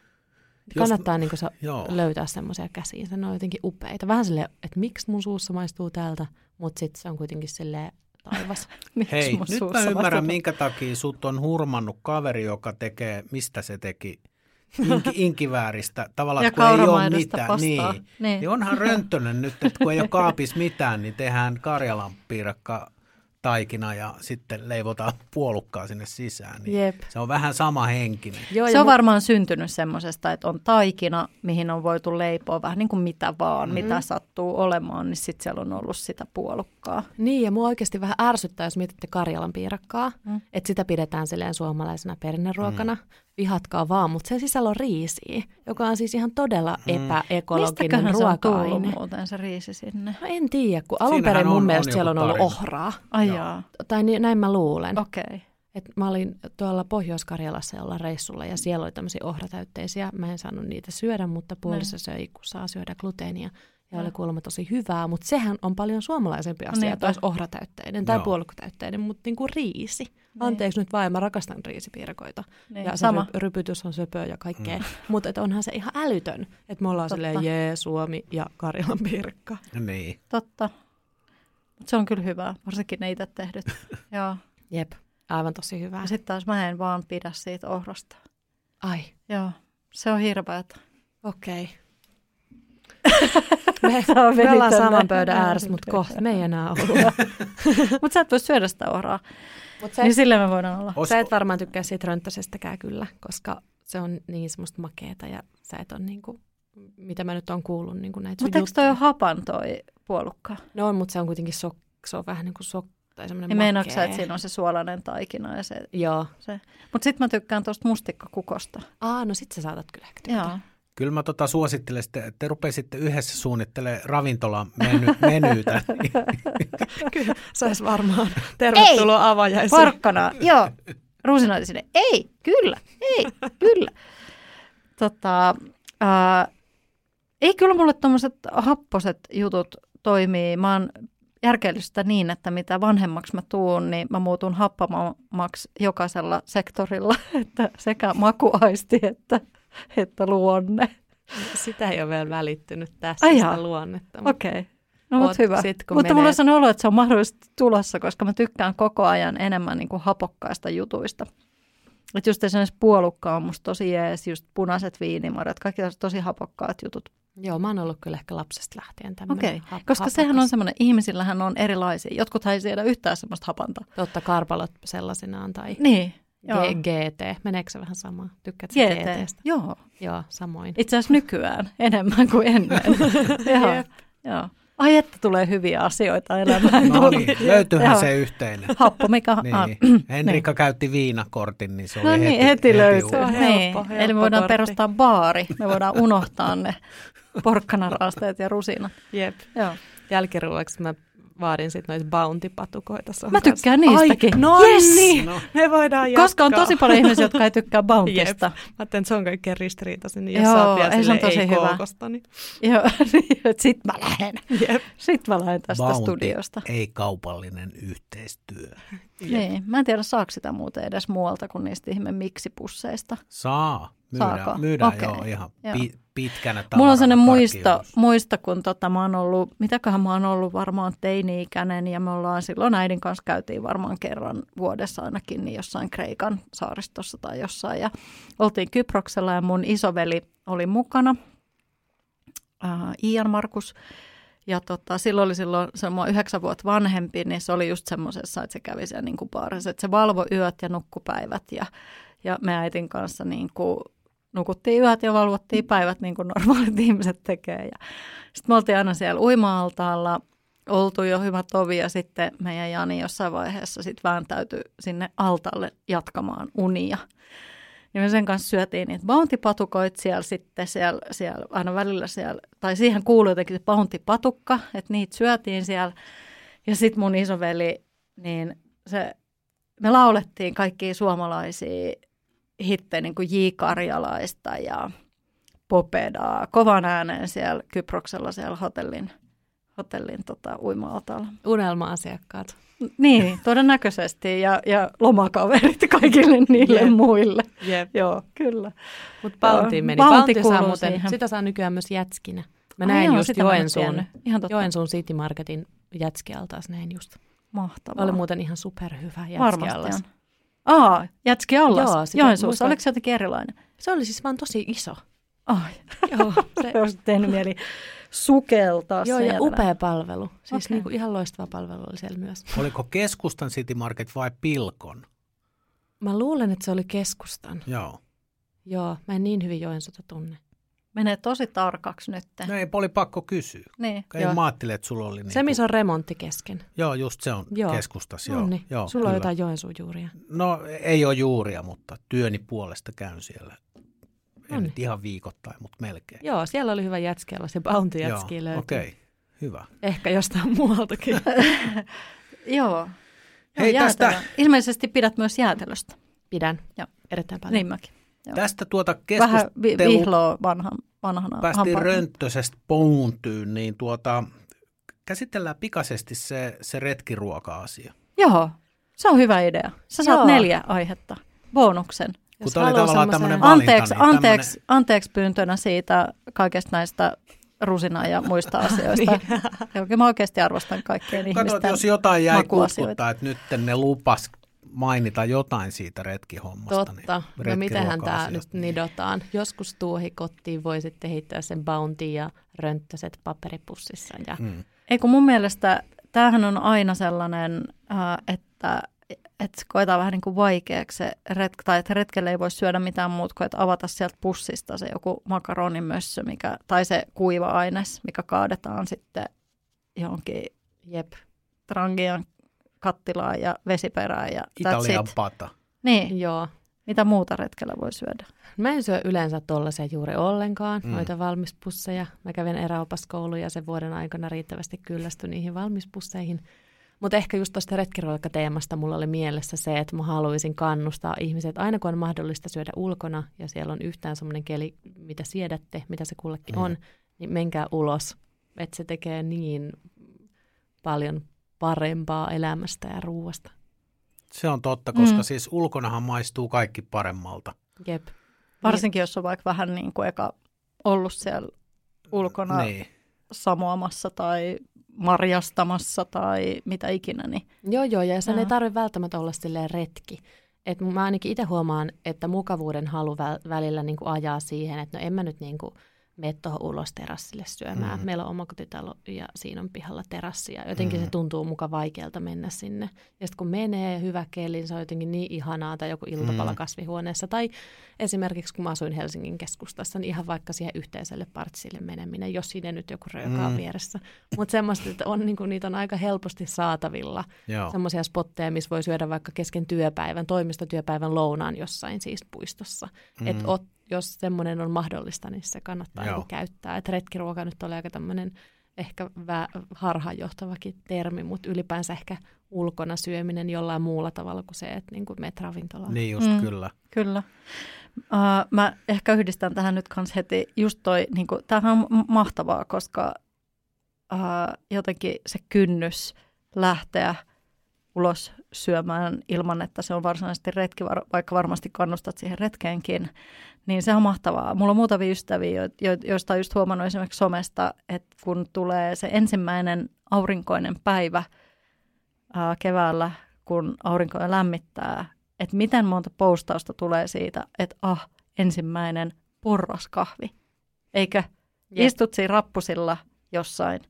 Jos- Kannattaa niinku sa- Joo. löytää semmoisia käsiä, ne on jotenkin upeita. Vähän silleen, että miksi mun suussa maistuu tältä, mutta sitten se on kuitenkin silleen taivas. Hei, mun nyt mä ymmärrän, vastaan- minkä takia sut on hurmannut kaveri, joka tekee, mistä se teki, Inki, inkivääristä, tavallaan, Ja kun ei ole mitään. pastaa. Niin. Niin. niin onhan rönttönen nyt, että kun ei ole kaapissa mitään, niin tehdään Karjalan piirakka taikina ja sitten leivotaan puolukkaa sinne sisään. Niin Jep. Se on vähän sama henkinen. Joo, Se on mu- varmaan syntynyt semmoisesta, että on taikina, mihin on voitu leipoa vähän niin kuin mitä vaan, Mm. mm. mitä sattuu olemaan, niin sitten siellä on ollut sitä puolukkaa. Niin, ja mua oikeasti vähän ärsyttää, jos mietitte Karjalan piirakkaa. Mm. että sitä pidetään silleen suomalaisena perinneruokana. Mm. Vihatkaa vaan, mutta sen sisällä on riisiä, joka on siis ihan todella Mm. epäekologinen se on tullut ruoka-aine. muuten se riisi sinne? No en tiedä, kun alun Siinähän perin mun on- on mielestä joku siellä on ollut tarina. ohraa. Ai jaa, Tai niin, näin mä luulen. okei. Okay. Et mä olin tuolla Pohjois-Karjalassa jolla reissulla ja siellä oli tämmöisiä ohratäytteisiä. Mä en saanut niitä syödä, mutta puoliso söi, kun saa syödä gluteenia. Ja oli kuulemma tosi hyvää, mutta sehän on paljon suomalaisempi asia, Niinpä. että olisi ohratäytteinen tai Joo. puolukkatäytteinen, mutta niin kuin riisi. Niin. Anteeksi nyt vaan, mä rakastan riisipiirakoita. Niin, ja se sama. ry- rypytys on söpöä ja kaikkea. Mm. Mutta et onhan se ihan älytön, että me ollaan Totta. silleen jee, Suomi ja Karjalan piirakka. Niin. Totta. Mut se on kyllä hyvä, varsinkin ne itse tehdyt. Joo. Jep, aivan tosi hyvää. Ja sitten taas mä en vaan pidä siitä ohrasta. Ai, Joo, se on hirveätä. okei. Me, me ollaan saman pöydän ääressä, mutta kohta me ei enää olla. Mutta sä et voi syödä sitä ohraa, Mut sä, niin et, sillä me voidaan olla. Os- sä et varmaan tykkää siitä rönttösestäkään kyllä, koska se on niin semmoista makeeta ja sä et on niinku, mitä mä nyt oon kuullut niinku näitä Mutta eikö toi ole hapan toi puolukka? No on, mutta se on kuitenkin sok, se on vähän niin kuin sok, tai semmoinen Niin meinaatko sä, makea. että siinä on se suolainen taikina ja se... Joo. se. Mutta sitten mä tykkään tuosta mustikkakukosta. Aa, no sit sä saatat kyllä ehkä tykätä. Joo. Kyllä mä tota suosittelen, että te rupeisitte yhdessä suunnittelemaan ravintolan meny, menyytä. Kyllä, se olisi varmaan. Tervetuloa avajaisiin. Porkkana, joo. Rusinoita sinne. Ei, kyllä, ei, kyllä. Tota, ää, ei kyllä mulle tuommoiset happoset jutut toimii. Mä oon järkeilystä niin, että mitä vanhemmaksi mä tuun, niin mä muutun happamamaksi jokaisella sektorilla, että sekä makuaisti että, että luonne. Sitä ei ole vielä välittynyt tässä Ai sitä luonnetta. Okei. Okay. No, mutta Oot hyvä. sit, mutta menee- mulla on olo, että se on mahdollisesti tulossa, koska mä tykkään koko ajan enemmän niin kuin hapokkaista jutuista. Että just esimerkiksi puolukka on musta tosi jees, just punaiset viinimarjat, kaikki tosi hapokkaat jutut. Joo, mä oon ollut kyllä ehkä lapsesta lähtien tämmöinen Okei, hap- koska hapokas. sehän on semmoinen, ihmisillähän on erilaisia. Jotkut ei siedä yhtään semmoista hapanta. Totta, karpalot sellaisenaan tai Niin, joo. G- GT. Meneekö se vähän samaa? Tykkäätkö GT, GTstä? joo. Joo, samoin. Itse asiassa nykyään enemmän kuin ennen. joo, Jep. joo. Ai että tulee hyviä asioita elämään. No niin, löytyyhän se yhteinen. Happo, mikä... Niin. Ah, Henrikka käytti viinakortin, niin se oli No heti, niin, heti löytyy. Se on uusi. helppo, niin. helppo Eli me voidaan kortti. perustaa baari. Me voidaan unohtaa ne porkkanaraasteet ja rusinat. Jep. Joo. Jälkiruoksi mä vaadin sitten noita bounty-patukoita. sun Mä kanssa. tykkään niistäkin. Ai, no Yes! niin, No. me voidaan jatkaa. Koska on tosi paljon ihmisiä, jotka ei tykkää Bountista. Jep. Mä ajattelin, että se on kaikkein ristiriitaisin, niin jos Joo, sä oot vielä ei, se on silleen, tosi ei hyvä. kookosta, niin Joo, sit mä lähden. jep. Sit mä lähden tästä Bounty, studiosta. ei kaupallinen yhteistyö. Niin, mä en tiedä saako sitä muuten edes muualta kuin niistä ihme miksipusseista. Saa. Saako? Myydään, myydään Okei. joo, ihan Joo. pi, pitkänä Mulla on sellainen muisto, karkkiudus. muisto, kun tota, mä oon ollut, mitäköhän mä oon ollut varmaan teini-ikäinen ja me ollaan silloin äidin kanssa käytiin varmaan kerran vuodessa ainakin niin jossain Kreikan saaristossa tai jossain ja oltiin Kyproksella ja mun isoveli oli mukana, äh, Ian Markus. Ja tota, silloin oli silloin, se on mua yhdeksän vuotta vanhempi, niin se oli just semmoisessa, että se kävi siellä niin kuin baarissa, että se valvoi yöt ja nukkupäivät ja, ja me äitin kanssa niin kuin nukuttiin yöt ja valvottiin päivät niin kuin normaalit ihmiset tekee. Ja sitten me oltiin aina siellä uima-altaalla, oltu jo hyvä tovi ja sitten meidän Jani jossain vaiheessa sitten vääntäytyi sinne altaalle jatkamaan unia. Niin me sen kanssa syötiin niitä bounty-patukoit siellä sitten, siellä, siellä, aina välillä siellä, tai siihen kuului jotenkin se bounty-patukka, että niitä syötiin siellä. Ja sitten mun isoveli, niin se, me laulettiin kaikkia suomalaisia hittejä, niin kuin J. Karjalaista ja Popedaa, kovan ääneen siellä Kyproksella siellä hotellin, hotellin tota, uima-altaalla. Unelma-asiakkaat. Niin, todennäköisesti. Ja, ja lomakaverit kaikille niille Jep. muille. Jep. Joo, kyllä. Mutta Bounty meni. Bounty Bounty saa muuten, siihen. sitä saa nykyään myös jätskinä. Mä Ai näin joo, just Joensuun. Ihan totta. Joensuun City Marketin jätskialtaas näin just. Mahtavaa. Oli muuten ihan superhyvä Varmasti jätskiallas. on. Aa, jätski allas. Joo, sitä Joensuussa. muistan. Oliko se jotenkin erilainen? Se oli siis vaan tosi iso. Ai, Joo, se, se olisi tehnyt mieli sukeltaa joo ja siellä. upea palvelu. Siis Okei. niinku ihan loistava palvelu oli siellä myös. Oliko keskustan City Market vai Pilkon? Mä luulen, että se oli keskustan. Joo. Joo, mä en niin hyvin Joensuuta tunne. Menee tosi tarkaksi nyt. No ei, oli pakko kysyä. Niin. Ei Joo. mä ajattelin, että sulla oli niin Se, missä on remontti kesken. Joo, just se on Joo. keskustas. Joo, on niin. joo, Sulla on kyllä. jotain Joensuun juuria. No ei ole juuria, mutta työni puolesta käyn siellä. En Noniin. nyt ihan viikoittain, mutta melkein. Joo, siellä oli hyvä jätskialla. Se Bounty jätski Joo, löytyi. okei, okay. hyvä. Ehkä jostain muualtakin. Joo. Hei, Joo, tästä-. Ilmeisesti pidät myös jäätelöstä. Pidän. Joo. Erittäin paljon. Niin mäkin. Joo. Tästä tuota Vähän vi- keskustelu vihloa vanhan, vanhana päästiin hampaan. rönttösestä pountyyn, niin tuota, käsitellään pikaisesti se, se retkiruoka-asia. Joo, se on hyvä idea. Sä saat Joo. neljä aihetta, bonuksen. Kun Jos tämä oli tavallaan tämmöinen valinta, Anteeksi, niin anteeksi, anteeksi pyyntönä siitä kaikesta näistä rusina ja muista asioista. niin. Mä oikeasti arvostan kaikkien Kato, että ihmisten jos jotain jäi kutkuttaa, että nyt ne lupas mainita jotain siitä retkihommasta. Totta. Niin No mitähän tämä nyt niin- nidotaan. Joskus tuohikotiin voi sitten heittää sen bounty ja rönttöset paperipussissa. Ja... Mm. Ei kun mun mielestä tämähän on aina sellainen, äh, että että koetaan vähän niin kuin vaikeaksi se retk- tai että retkelle ei voi syödä mitään muuta kuin että avata sieltä pussista se joku makaronimössö, mikä, tai se kuiva aines, mikä kaadetaan sitten johonkin Jep. trangian kattilaan ja vesiperään ja Italian it. pata. Niin, Joo. mitä muuta retkellä voi syödä? Mä en syö yleensä tollaisia juuri ollenkaan, Mm. noita valmispusseja. Mä kävin eräopaskouluun ja sen vuoden aikana riittävästi kyllästyi niihin valmispusseihin. Mutta ehkä just tuosta retkiruokateemasta mulla oli mielessä se, että mä haluaisin kannustaa ihmiset, aina kun on mahdollista syödä ulkona ja siellä on yhtään semmoinen keli, mitä siedätte, mitä se kullekin Mm. on, niin menkää ulos. Että se tekee niin paljon parempaa elämästä ja ruuasta. Se on totta, koska Mm. siis ulkonahan maistuu kaikki paremmalta. Jep. Varsinkin, jos on vaikka vähän niin kuin eka ollut siellä ulkona Niin. samoamassa tai marjastamassa tai mitä ikinä, niin Joo, joo, ja sen ei tarvitse välttämättä olla silleen retki. Et mä ainakin itse huomaan, että mukavuuden halu vä- välillä niin kuin ajaa siihen, että no en mä nyt niin kuin mene tuohon ulos terassille syömään. Mm. Meillä on omakotitalo ja siinä on pihalla terassi ja jotenkin Mm. se tuntuu muka vaikealta mennä sinne. Ja sitten kun menee hyvä keli, niin se on jotenkin niin ihanaa tai joku iltapala Mm. kasvihuoneessa. Tai esimerkiksi kun mä asuin Helsingin keskustassa, niin ihan vaikka siihen yhteiselle partsille meneminen, jos siinä nyt joku on Mm. vieressä. Mutta semmoista, että on, niin kuin, niitä on aika helposti saatavilla semmoisia spotteja, missä voi syödä vaikka kesken työpäivän, toimistotyöpäivän lounaan jossain siis puistossa. Mm. Et ot, jos semmoinen on mahdollista, niin se kannattaa Joo. niinku käyttää. Et retkiruoka nyt oli aika tämmöinen ehkä vä- harhaanjohtavakin termi, mutta ylipäänsä ehkä ulkona syöminen jollain muulla tavalla kuin se, että niinku meet ravintolaan. Niin just Mm. kyllä. Kyllä. Uh, mä ehkä yhdistän tähän nyt kans heti just toi, niin kuin, tämähän on mahtavaa, koska uh, jotenkin se kynnys lähteä ulos syömään ilman, että se on varsinaisesti retki, vaikka varmasti kannustat siihen retkeenkin, niin se on mahtavaa. Mulla on muutamia ystäviä, jo- jo- joista on just huomannut esimerkiksi somesta, että kun tulee se ensimmäinen aurinkoinen päivä ää, keväällä, kun aurinko lämmittää, että miten monta postausta tulee siitä, että ah, ensimmäinen porraskahvi. Eikö? Jep. Istut siinä rappusilla jossain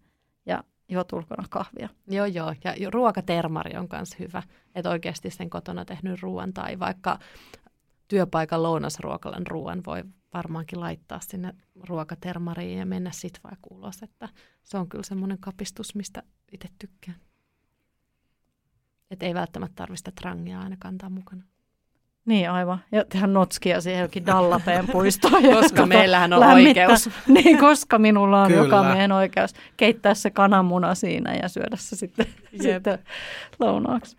ja juot ulkona kahvia. Joo, joo. Ja ruokatermari on myös hyvä. Että oikeasti sen kotona tehnyt ruoan tai vaikka työpaikan lounasruokalan ruoan voi varmaankin laittaa sinne ruokatermariin ja mennä sitten vaikka ulos. Että se on kyllä semmoinen kapistus, mistä itse tykkään. Että ei välttämättä tarvista trangia aina kantaa mukana. Niin aivan. Ja tehdä notskia siihen jokin Dallapeen puistoon. Koska meillähän on lämmittää. oikeus. Niin, koska minulla on Kyllä. joka miehen oikeus keittää se kananmuna siinä ja syödä se sitten, sitten lounaaksi.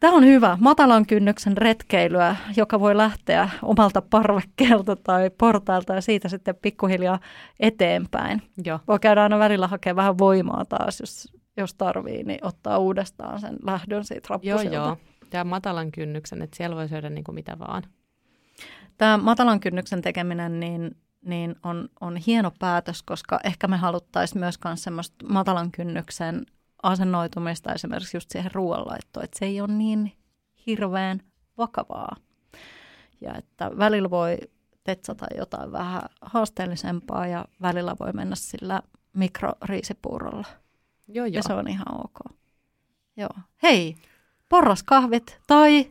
Tämä on hyvä, matalan kynnyksen retkeilyä, joka voi lähteä omalta parvekkeelta tai portailta ja siitä sitten pikkuhiljaa eteenpäin. Joo. Voi käydä aina välillä hakemaan vähän voimaa taas, jos, jos tarvii, niin ottaa uudestaan sen lähdön siitä Joo, rappusilta. joo. Tämä matalan kynnyksen, että siellä voi syödä niin kuin mitä vaan. Tämä matalan kynnyksen tekeminen niin, niin on, on hieno päätös, koska ehkä me haluttaisiin myös semmoista matalan kynnyksen asennoitumista esimerkiksi just siihen ruoanlaittoon, että se ei ole niin hirveän vakavaa. Ja että välillä voi tetsata jotain vähän haasteellisempaa ja välillä voi mennä sillä mikroriisipuurolla. Joo, joo. Ja se on ihan ok. Joo. Hei, porraskahvit tai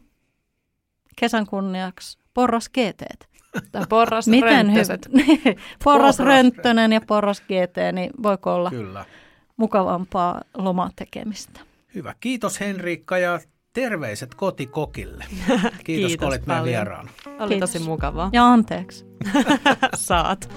kesän kunniaksi porras GT. Tai porras Miten hyvä? porras Porras Rönttönen ja porras GT, niin voiko olla Kyllä. mukavampaa lomatekemistä? Hyvä. Kiitos Henriikka ja terveiset kotikokille. Kiitos, Kiitos kun olit meidän vieraana. Oli Kiitos. tosi mukavaa. Ja anteeksi. Saat.